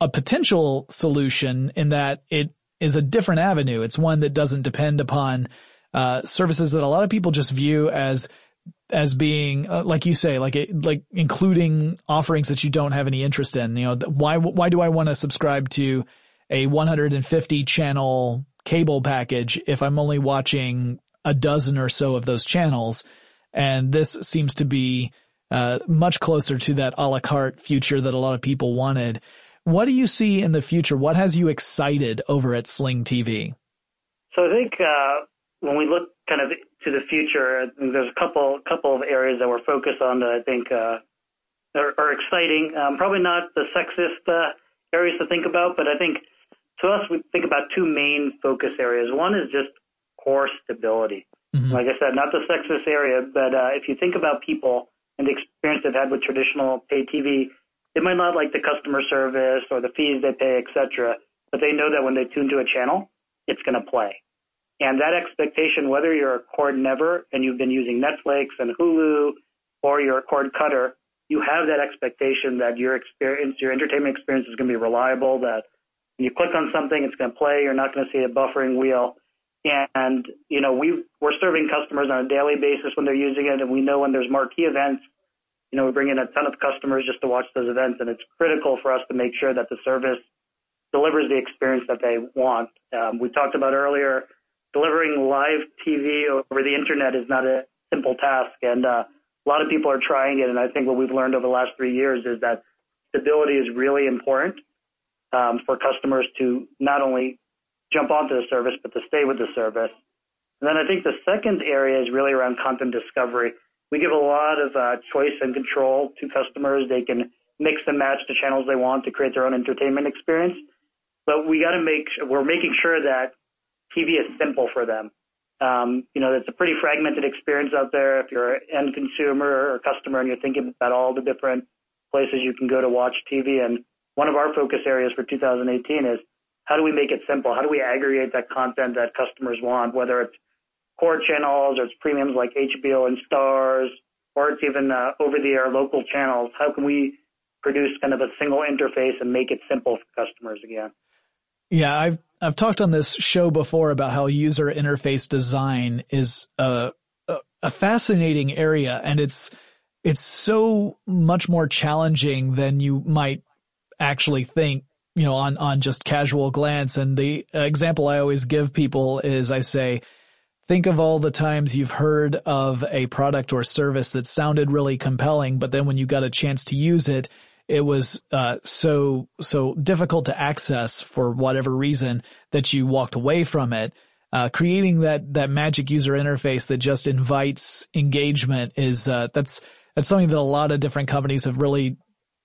a potential solution in that it is a different avenue. It's one that doesn't depend upon uh, services that a lot of people just view as as being uh, like you say, like it, like including offerings that you don't have any interest in. You know, why why do I want to subscribe to a 150 channel cable package if I'm only watching a dozen or so of those channels? And this seems to be uh, much closer to that a la carte future that a lot of people wanted. What do you see in the future? What has you excited over at Sling TV? So I think uh, when we look kind of to the future, there's a couple couple of areas that we're focused on that I think uh, are, are, exciting. Um, probably not the sexiest uh, areas to think about, but I think to us we think about two main focus areas. One is just core stability. Mm-hmm. Like I said, not the sexist area, but uh, if you think about people and the experience they've had with traditional pay TV, they might not like the customer service or the fees they pay, etc. But they know that when they tune to a channel, it's going to play. And that expectation, whether you're a cord never and you've been using Netflix and Hulu, or you're a cord cutter, you have that expectation that your experience, your entertainment experience is going to be reliable. That when you click on something, it's going to play. You're not going to see a buffering wheel. And you know, we we're serving customers on a daily basis when they're using it, and we know when there's marquee events you know, we bring in a ton of customers just to watch those events, and it's critical for us to make sure that the service delivers the experience that they want. Um, we talked about earlier, delivering live TV over the internet is not a simple task, and uh, a lot of people are trying it. And I think what we've learned over the last three years is that stability is really important um, for customers to not only jump onto the service, but to stay with the service. And then I think the second area is really around content discovery we give a lot of uh, choice and control to customers. They can mix and match the channels they want to create their own entertainment experience. But we got to make we're making sure that TV is simple for them. Um, you know, it's a pretty fragmented experience out there. If you're an end consumer or customer and you're thinking about all the different places you can go to watch TV, and one of our focus areas for 2018 is how do we make it simple? How do we aggregate that content that customers want, whether it's core channels or it's premiums like HBO and Starz, or it's even uh, over-the-air local channels. How can we produce kind of a single interface and make it simple for customers again? Yeah, I've I've talked on this show before about how user interface design is a a, a fascinating area, and it's it's so much more challenging than you might actually think you know, on, on just casual glance. And the example I always give people is I say, Think of all the times you've heard of a product or service that sounded really compelling, but then when you got a chance to use it, it was uh, so so difficult to access for whatever reason that you walked away from it. Uh, creating that that magic user interface that just invites engagement is uh, that's that's something that a lot of different companies have really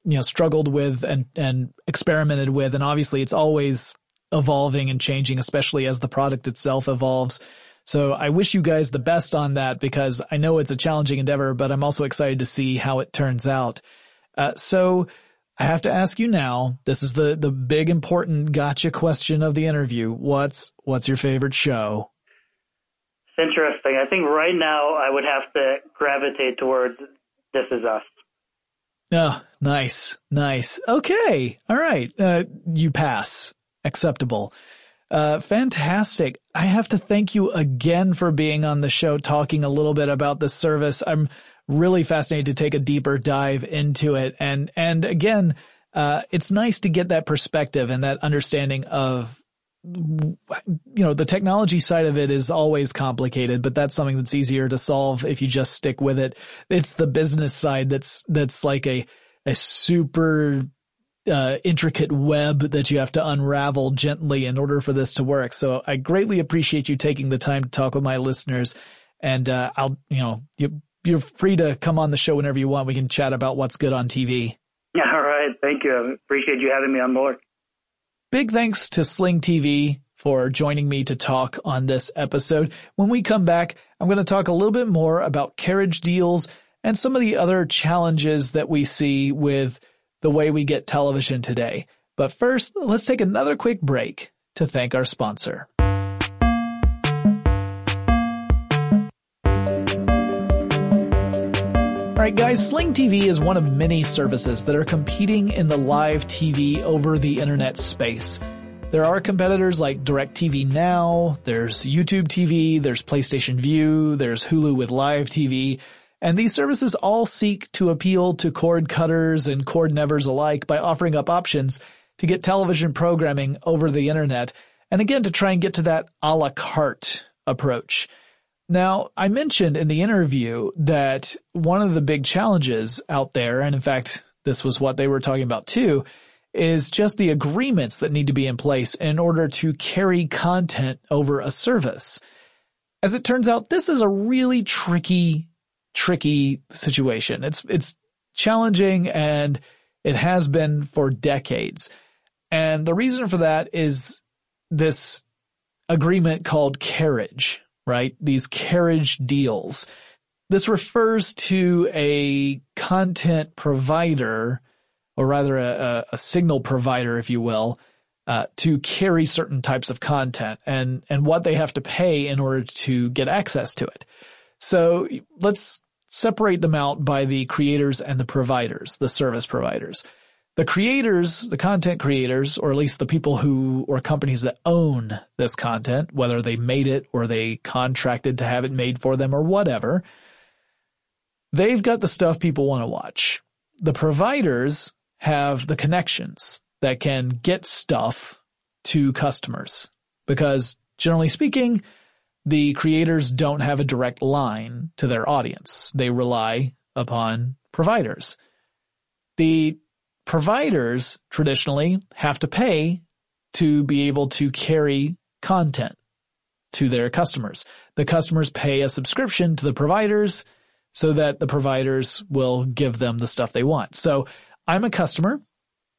you know struggled with and and experimented with, and obviously it's always evolving and changing, especially as the product itself evolves. So I wish you guys the best on that because I know it's a challenging endeavor, but I'm also excited to see how it turns out. Uh, so I have to ask you now, this is the, the big important gotcha question of the interview. What's, what's your favorite show? It's interesting. I think right now I would have to gravitate towards This Is Us. Oh, nice, nice. Okay. All right. Uh, you pass. Acceptable. Uh, fantastic. I have to thank you again for being on the show, talking a little bit about the service. I'm really fascinated to take a deeper dive into it. And, and again, uh, it's nice to get that perspective and that understanding of you know, the technology side of it is always complicated, but that's something that's easier to solve if you just stick with it. It's the business side that's, that's like a, a super, uh, intricate web that you have to unravel gently in order for this to work. So I greatly appreciate you taking the time to talk with my listeners and, uh, I'll, you know, you, you're free to come on the show whenever you want. We can chat about what's good on TV. All right. Thank you. I appreciate you having me on board. Big thanks to Sling TV for joining me to talk on this episode. When we come back, I'm going to talk a little bit more about carriage deals and some of the other challenges that we see with the way we get television today. But first, let's take another quick break to thank our sponsor. Alright guys, Sling TV is one of many services that are competing in the live TV over the internet space. There are competitors like DirecTV Now, there's YouTube TV, there's PlayStation Vue, there's Hulu with Live TV, and these services all seek to appeal to cord cutters and cord nevers alike by offering up options to get television programming over the internet, and again to try and get to that a la carte approach. Now, I mentioned in the interview that one of the big challenges out there, and in fact, this was what they were talking about too, is just the agreements that need to be in place in order to carry content over a service. As it turns out, this is a really tricky, tricky situation. It's, it's challenging and it has been for decades. And the reason for that is this agreement called carriage right? These carriage deals. This refers to a content provider, or rather a, a signal provider, if you will, uh, to carry certain types of content and, and what they have to pay in order to get access to it. So let's separate them out by the creators and the providers, the service providers the creators, the content creators, or at least the people who, or companies that own this content, whether they made it or they contracted to have it made for them or whatever, they've got the stuff people want to watch. The providers have the connections that can get stuff to customers because generally speaking, the creators don't have a direct line to their audience. They rely upon providers. The providers traditionally have to pay to be able to carry content to their customers. The customers pay a subscription to the providers so that the providers will give them the stuff they want. So I'm a customer.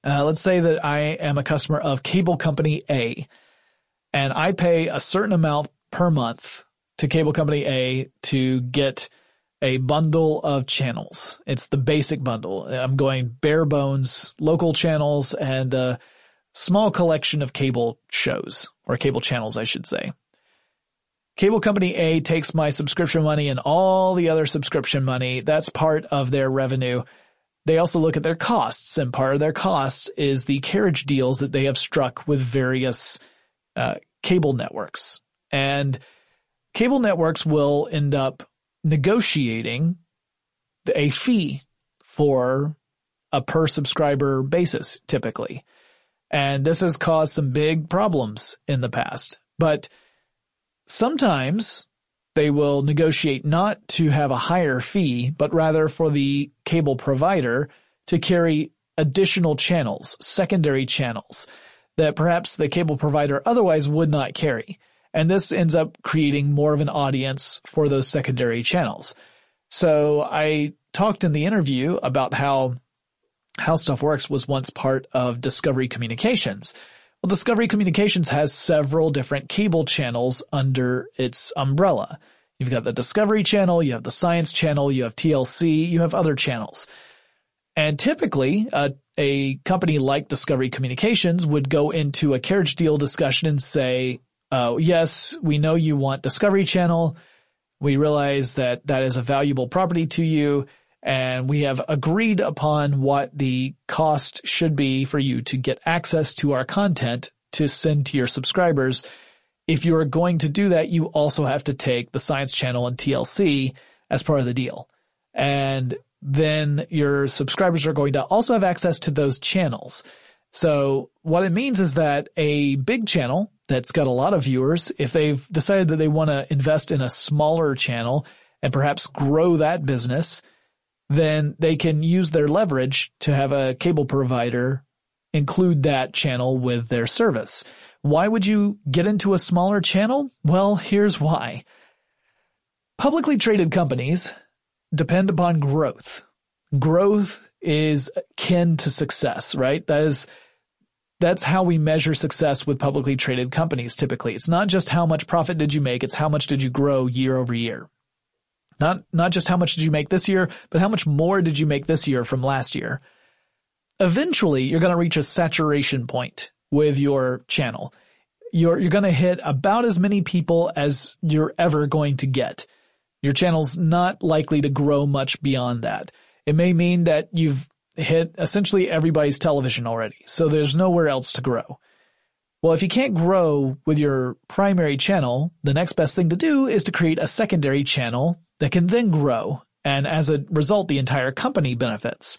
Uh, let's say that I am a customer of cable company A and I pay a certain amount per month to cable company A to get a bundle of channels. It's the basic bundle. I'm going bare bones, local channels and a small collection of cable shows or cable channels, I should say. Cable company A takes my subscription money and all the other subscription money. That's part of their revenue. They also look at their costs and part of their costs is the carriage deals that they have struck with various uh, cable networks. And cable networks will end up negotiating a fee for a per subscriber basis typically. And this has caused some big problems in the past. But sometimes they will negotiate not to have a higher fee, but rather for the cable provider to carry additional channels, secondary channels that perhaps the cable provider otherwise would not carry. And this ends up creating more of an audience for those secondary channels. So I talked in the interview about how how stuff works was once part of Discovery Communications. Well, Discovery Communications has several different cable channels under its umbrella. You've got the Discovery Channel, you have the Science Channel, you have TLC, you have other channels. And typically, a company like Discovery Communications would go into a carriage deal discussion and say, uh, yes, we know you want Discovery Channel. We realize that that is a valuable property to you and we have agreed upon what the cost should be for you to get access to our content to send to your subscribers. If you are going to do that, you also have to take the Science Channel and TLC as part of the deal. And then your subscribers are going to also have access to those channels. So what it means is that a big channel that's got a lot of viewers, if they've decided that they want to invest in a smaller channel and perhaps grow that business, then they can use their leverage to have a cable provider include that channel with their service. Why would you get into a smaller channel? Well, here's why. Publicly traded companies depend upon growth. Growth is kin to success, right? That is, that's how we measure success with publicly traded companies typically. It's not just how much profit did you make, it's how much did you grow year over year. Not, not just how much did you make this year, but how much more did you make this year from last year. Eventually, you're going to reach a saturation point with your channel. You're, you're going to hit about as many people as you're ever going to get. Your channel's not likely to grow much beyond that. It may mean that you've hit essentially everybody's television already, so there's nowhere else to grow. Well, if you can't grow with your primary channel, the next best thing to do is to create a secondary channel that can then grow, and as a result, the entire company benefits.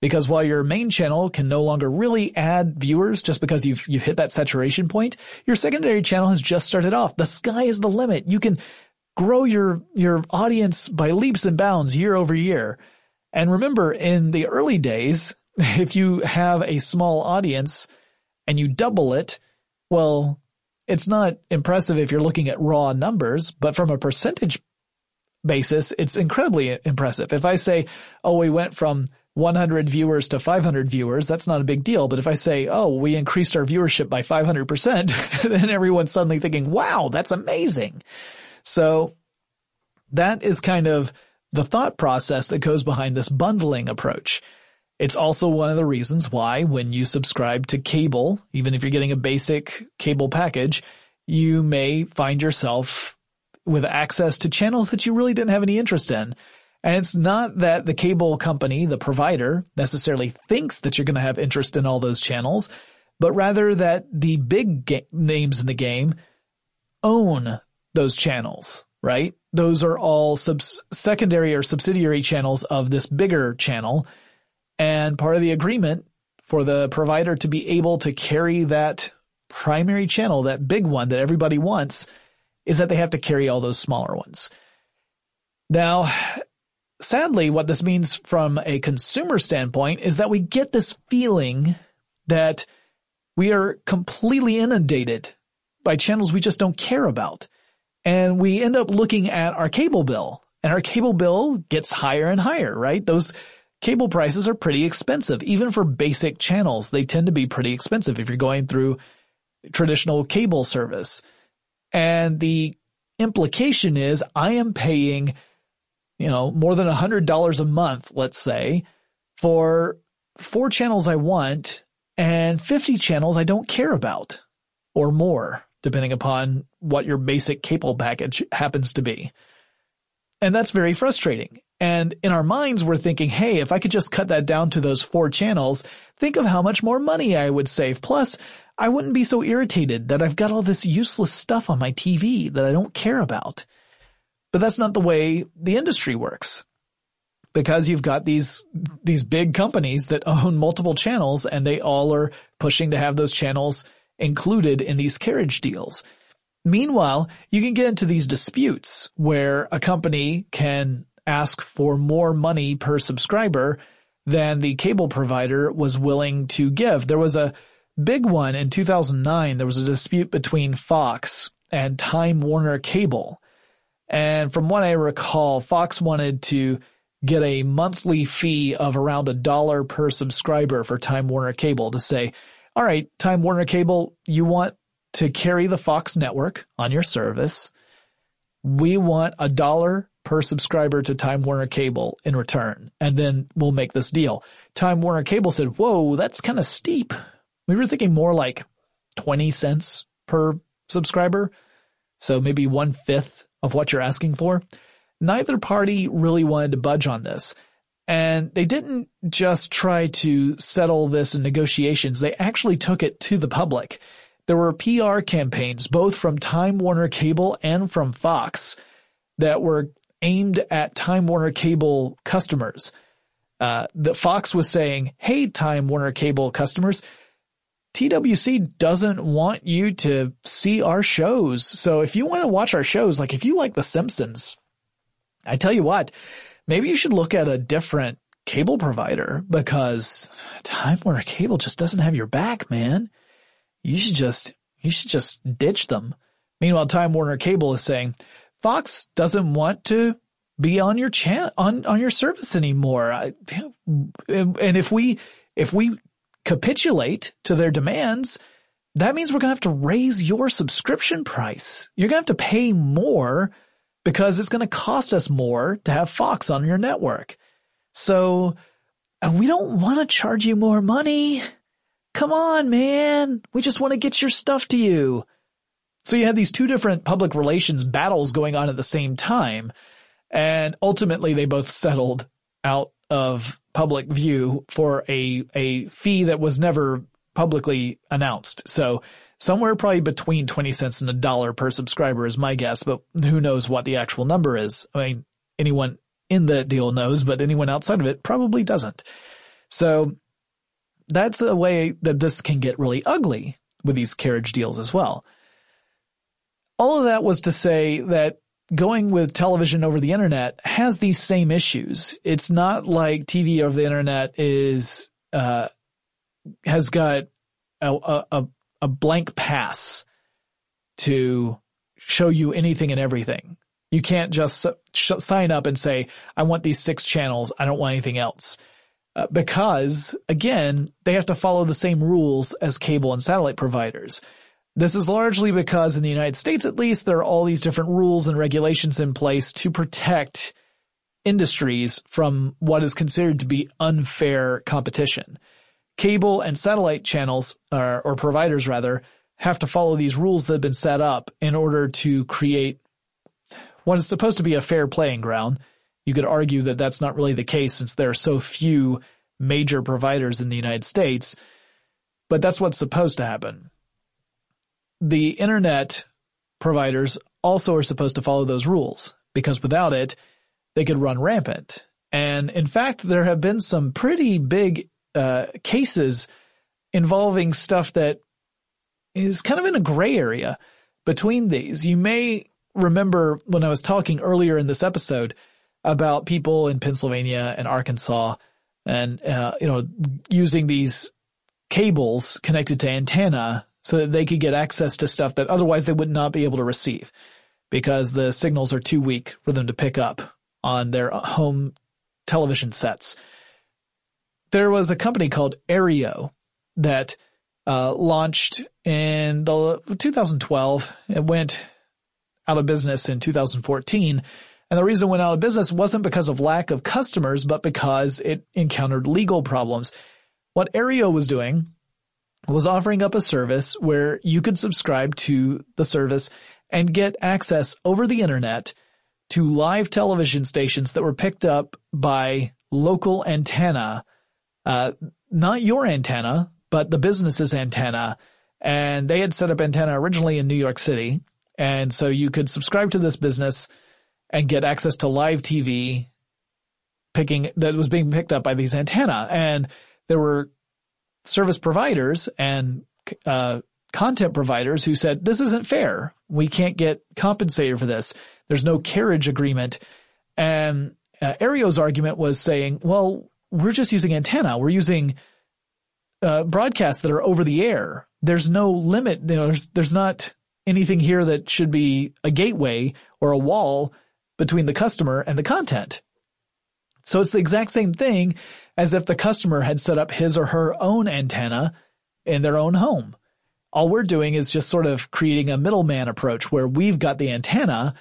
Because while your main channel can no longer really add viewers just because you've, you've hit that saturation point, your secondary channel has just started off. The sky is the limit. You can grow your, your audience by leaps and bounds year over year. And remember, in the early days, if you have a small audience and you double it, well, it's not impressive if you're looking at raw numbers, but from a percentage basis, it's incredibly impressive. If I say, oh, we went from 100 viewers to 500 viewers, that's not a big deal. But if I say, oh, we increased our viewership by 500%, then everyone's suddenly thinking, wow, that's amazing. So that is kind of the thought process that goes behind this bundling approach. It's also one of the reasons why when you subscribe to cable, even if you're getting a basic cable package, you may find yourself with access to channels that you really didn't have any interest in. And it's not that the cable company, the provider, necessarily thinks that you're going to have interest in all those channels, but rather that the big ga- names in the game own those channels, right? Those are all secondary or subsidiary channels of this bigger channel. And part of the agreement for the provider to be able to carry that primary channel, that big one that everybody wants, is that they have to carry all those smaller ones. Now, sadly, what this means from a consumer standpoint is that we get this feeling that we are completely inundated by channels we just don't care about. And we end up looking at our cable bill and our cable bill gets higher and higher, right? Those cable prices are pretty expensive. Even for basic channels, they tend to be pretty expensive if you're going through traditional cable service. And the implication is I am paying, you know, more than a hundred dollars a month, let's say, for four channels I want and 50 channels I don't care about or more, depending upon what your basic cable package happens to be. And that's very frustrating. And in our minds, we're thinking, hey, if I could just cut that down to those four channels, think of how much more money I would save. Plus, I wouldn't be so irritated that I've got all this useless stuff on my TV that I don't care about. But that's not the way the industry works. Because you've got these, these big companies that own multiple channels and they all are pushing to have those channels included in these carriage deals. Meanwhile, you can get into these disputes where a company can ask for more money per subscriber than the cable provider was willing to give. There was a big one in 2009. There was a dispute between Fox and Time Warner Cable. And from what I recall, Fox wanted to get a monthly fee of around a dollar per subscriber for Time Warner Cable to say, all right, Time Warner Cable, you want to carry the Fox network on your service. We want a dollar per subscriber to Time Warner Cable in return, and then we'll make this deal. Time Warner Cable said, whoa, that's kind of steep. We were thinking more like 20 cents per subscriber. So maybe one fifth of what you're asking for. Neither party really wanted to budge on this. And they didn't just try to settle this in negotiations. They actually took it to the public there were PR campaigns, both from Time Warner Cable and from Fox, that were aimed at Time Warner Cable customers. Uh, the Fox was saying, hey, Time Warner Cable customers, TWC doesn't want you to see our shows. So if you want to watch our shows, like if you like The Simpsons, I tell you what, maybe you should look at a different cable provider because Time Warner Cable just doesn't have your back, man. You should just, you should just ditch them. Meanwhile, Time Warner Cable is saying, Fox doesn't want to be on your chat on, on your service anymore. I, and if we, if we capitulate to their demands, that means we're going to have to raise your subscription price. You're going to have to pay more because it's going to cost us more to have Fox on your network. So we don't want to charge you more money. Come on, man. We just want to get your stuff to you. So you had these two different public relations battles going on at the same time. And ultimately they both settled out of public view for a, a fee that was never publicly announced. So somewhere probably between 20 cents and a dollar per subscriber is my guess, but who knows what the actual number is. I mean, anyone in the deal knows, but anyone outside of it probably doesn't. So that's a way that this can get really ugly with these carriage deals as well. All of that was to say that going with television over the internet has these same issues. It's not like TV over the internet is, uh, has got a, a, a blank pass to show you anything and everything. You can't just sign up and say, I want these six channels. I don't want anything else. Uh, because again, they have to follow the same rules as cable and satellite providers. This is largely because in the United States, at least, there are all these different rules and regulations in place to protect industries from what is considered to be unfair competition. Cable and satellite channels, or, or providers rather, have to follow these rules that have been set up in order to create what is supposed to be a fair playing ground. You could argue that that's not really the case since there are so few major providers in the United States, but that's what's supposed to happen the internet providers also are supposed to follow those rules because without it, they could run rampant. And in fact, there have been some pretty big uh, cases involving stuff that is kind of in a gray area between these. You may remember when I was talking earlier in this episode about people in Pennsylvania and Arkansas and, uh, you know, using these cables connected to antenna so that they could get access to stuff that otherwise they would not be able to receive because the signals are too weak for them to pick up on their home television sets. There was a company called Aereo that uh, launched in the 2012. It went out of business in 2014. And the reason it went out of business wasn't because of lack of customers, but because it encountered legal problems. What Aereo was doing was offering up a service where you could subscribe to the service and get access over the internet to live television stations that were picked up by local antenna, uh, not your antenna, but the business's antenna. And they had set up antenna originally in New York City. And so you could subscribe to this business and get access to live TV picking that was being picked up by these antenna. And there were service providers and uh, content providers who said, this isn't fair. We can't get compensated for this. There's no carriage agreement. And uh, Aereo's argument was saying, well, we're just using antenna. We're using uh, broadcasts that are over the air. There's no limit. You know, there's, there's not anything here that should be a gateway or a wall between the customer and the content. So it's the exact same thing as if the customer had set up his or her own antenna in their own home. All we're doing is just sort of creating a middleman approach where we've got the antenna,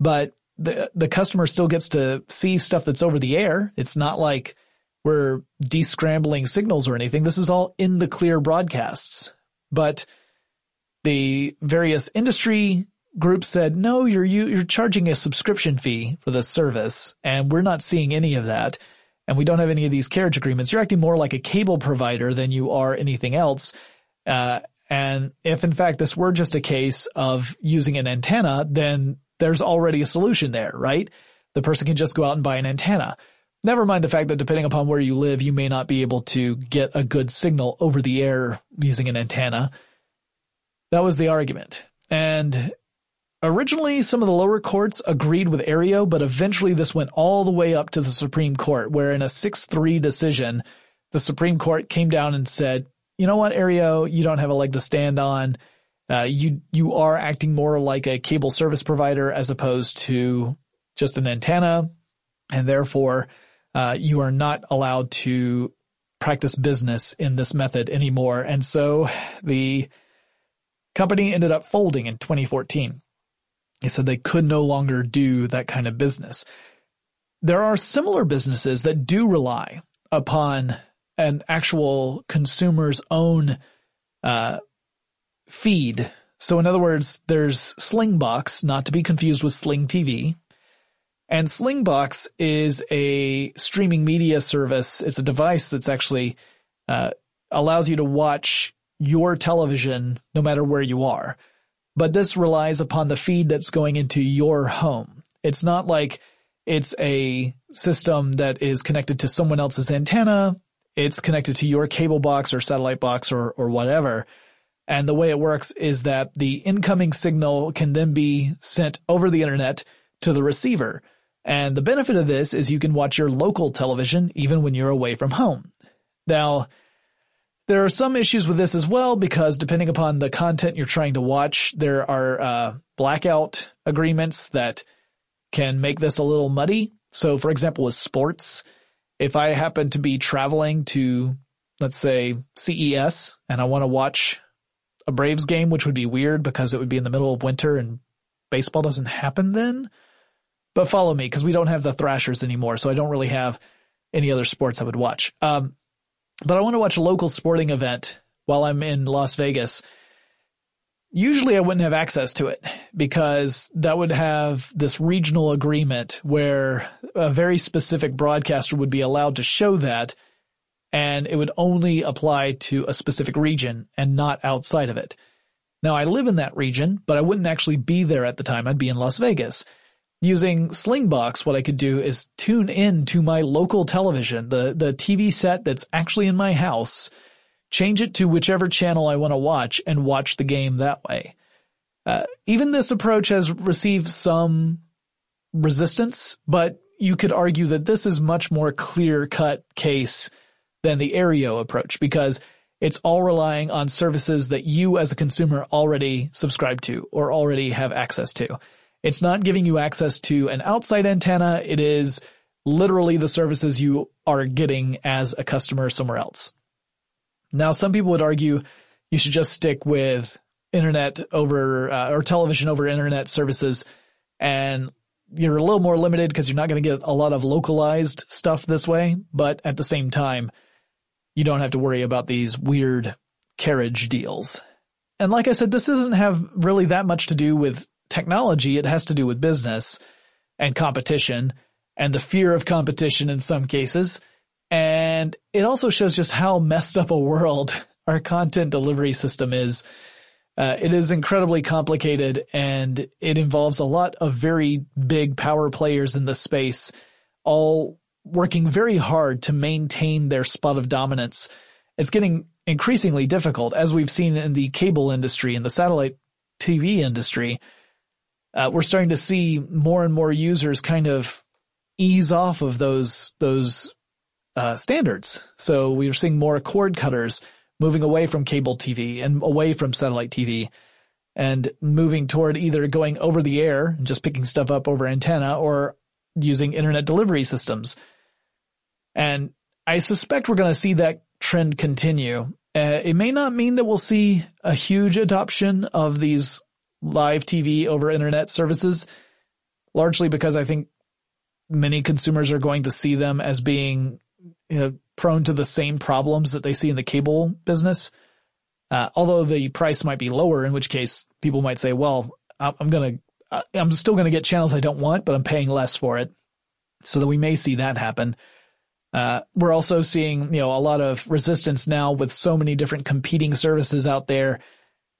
but the, the customer still gets to see stuff that's over the air. It's not like we're descrambling signals or anything. This is all in the clear broadcasts. But the various industry groups said, no, you're, you're charging a subscription fee for this service and we're not seeing any of that. And we don't have any of these carriage agreements. You're acting more like a cable provider than you are anything else. Uh, And if in fact this were just a case of using an antenna, then there's already a solution there, right? The person can just go out and buy an antenna. Never mind the fact that depending upon where you live, you may not be able to get a good signal over the air using an antenna. That was the argument. And originally some of the lower courts agreed with Aereo, but eventually this went all the way up to the Supreme Court, where in a 6-3 decision, the Supreme Court came down and said, you know what, Aereo, you don't have a leg to stand on. Uh, you, you are acting more like a cable service provider as opposed to just an antenna. And therefore, uh, you are not allowed to practice business in this method anymore. And so the company ended up folding in 2014. They said they could no longer do that kind of business. There are similar businesses that do rely upon an actual consumer's own uh, feed. So in other words, there's Slingbox, not to be confused with Sling TV. And Slingbox is a streaming media service. It's a device that's actually uh, allows you to watch your television no matter where you are. But this relies upon the feed that's going into your home. It's not like it's a system that is connected to someone else's antenna it's connected to your cable box or satellite box or, or whatever. And the way it works is that the incoming signal can then be sent over the internet to the receiver. And the benefit of this is you can watch your local television even when you're away from home. Now, there are some issues with this as well because depending upon the content you're trying to watch, there are uh, blackout agreements that can make this a little muddy. So, for example, with sports, if I happen to be traveling to, let's say, CES and I want to watch a Braves game, which would be weird because it would be in the middle of winter and baseball doesn't happen then. But follow me because we don't have the Thrashers anymore, so I don't really have any other sports I would watch. Um, but I want to watch a local sporting event while I'm in Las Vegas Usually I wouldn't have access to it because that would have this regional agreement where a very specific broadcaster would be allowed to show that and it would only apply to a specific region and not outside of it. Now I live in that region, but I wouldn't actually be there at the time. I'd be in Las Vegas. Using Slingbox, what I could do is tune in to my local television, the, the TV set that's actually in my house, change it to whichever channel I want to watch and watch the game that way. Uh, even this approach has received some resistance, but you could argue that this is much more clear cut case than the Aereo approach because it's all relying on services that you as a consumer already subscribe to or already have access to. It's not giving you access to an outside antenna. It is literally the services you are getting as a customer somewhere else. Now, some people would argue you should just stick with internet over uh, or television over internet services and you're a little more limited because you're not going to get a lot of localized stuff this way, but at the same time, you don't have to worry about these weird carriage deals. And like I said, this doesn't have really that much to do with technology. It has to do with business and competition and the fear of competition in some cases. And it also shows just how messed up a world our content delivery system is. Uh, it is incredibly complicated and it involves a lot of very big power players in the space, all working very hard to maintain their spot of dominance. It's getting increasingly difficult, as we've seen in the cable industry and the satellite TV industry. Uh, we're starting to see more and more users kind of ease off of those those uh, standards. So we are seeing more cord cutters moving away from cable TV and away from satellite TV and moving toward either going over the air and just picking stuff up over antenna or using internet delivery systems. And I suspect we're going to see that trend continue. Uh, it may not mean that we'll see a huge adoption of these live TV over internet services, largely because I think many consumers are going to see them as being you know, prone to the same problems that they see in the cable business. Uh, although the price might be lower, in which case people might say, well, I'm going to, I'm still going to get channels I don't want, but I'm paying less for it. So that we may see that happen. Uh, we're also seeing, you know, a lot of resistance now with so many different competing services out there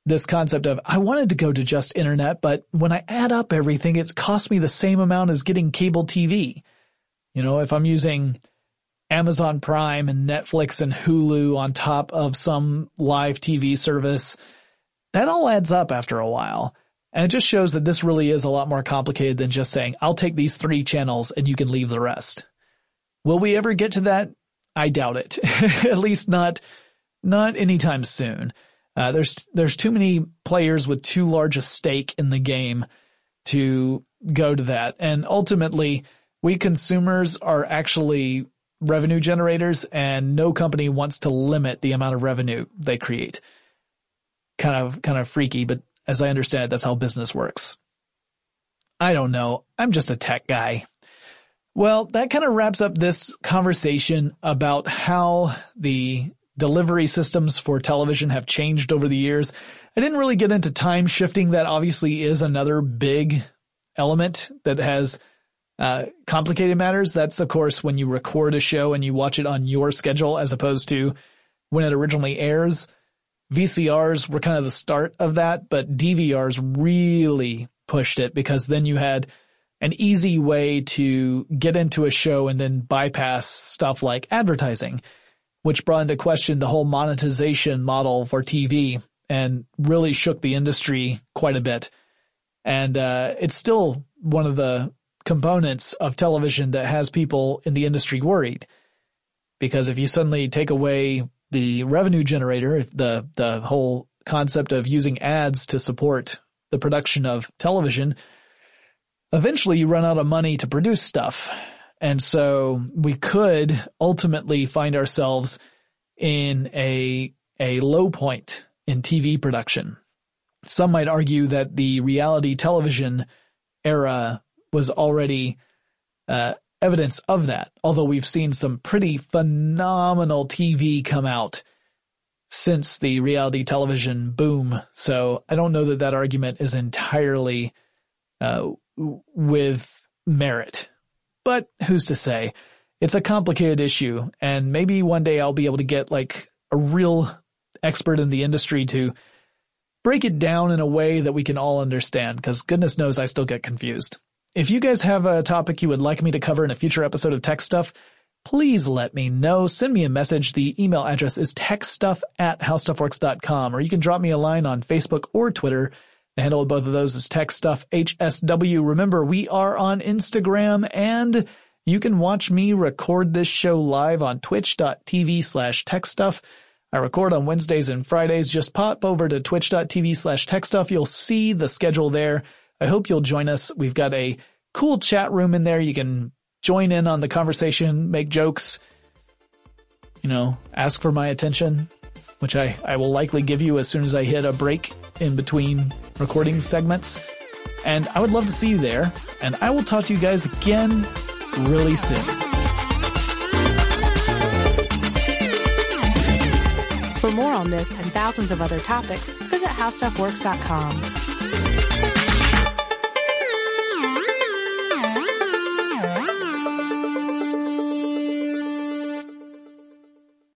this concept of I wanted to go to just internet, but when I add up everything, it costs me the same amount as getting cable TV. You know, if I'm using Amazon Prime and Netflix and Hulu on top of some live TV service, that all adds up after a while. And it just shows that this really is a lot more complicated than just saying, I'll take these three channels and you can leave the rest. Will we ever get to that? I doubt it. At least not, not anytime soon. Uh, there's, there's too many players with too large a stake in the game to go to that. And ultimately, we consumers are actually revenue generators and no company wants to limit the amount of revenue they create. Kind of, kind of freaky, but as I understand it, that's how business works. I don't know. I'm just a tech guy. Well, that kind of wraps up this conversation about how the delivery systems for television have changed over the years. I didn't really get into time shifting. That obviously is another big element that has uh, complicated matters. That's of course when you record a show and you watch it on your schedule as opposed to when it originally airs. VCRs were kind of the start of that, but DVRs really pushed it because then you had an easy way to get into a show and then bypass stuff like advertising, which brought into question the whole monetization model for TV and really shook the industry quite a bit. And uh, it's still one of the components of television that has people in the industry worried. Because if you suddenly take away the revenue generator, the the whole concept of using ads to support the production of television, eventually you run out of money to produce stuff. And so we could ultimately find ourselves in a, a low point in TV production. Some might argue that the reality television era was already uh, evidence of that, although we've seen some pretty phenomenal TV come out since the reality television boom. So I don't know that that argument is entirely uh, with merit. But who's to say? It's a complicated issue, and maybe one day I'll be able to get like a real expert in the industry to break it down in a way that we can all understand, because goodness knows I still get confused. If you guys have a topic you would like me to cover in a future episode of Tech Stuff, please let me know. Send me a message. The email address is techstuff at howstuffworks.com, or you can drop me a line on Facebook or Twitter the handle of both of those is Tech Stuff HSW. Remember, we are on Instagram and you can watch me record this show live on twitch.tv slash techstuff. I record on Wednesdays and Fridays. Just pop over to twitch.tv slash techstuff. You'll see the schedule there. I hope you'll join us. We've got a cool chat room in there. You can join in on the conversation, make jokes, you know, ask for my attention, which I, I will likely give you as soon as I hit a break in between recording segments. And I would love to see you there. And I will talk to you guys again really soon. For more on this and thousands of other topics, visit howstuffworks.com.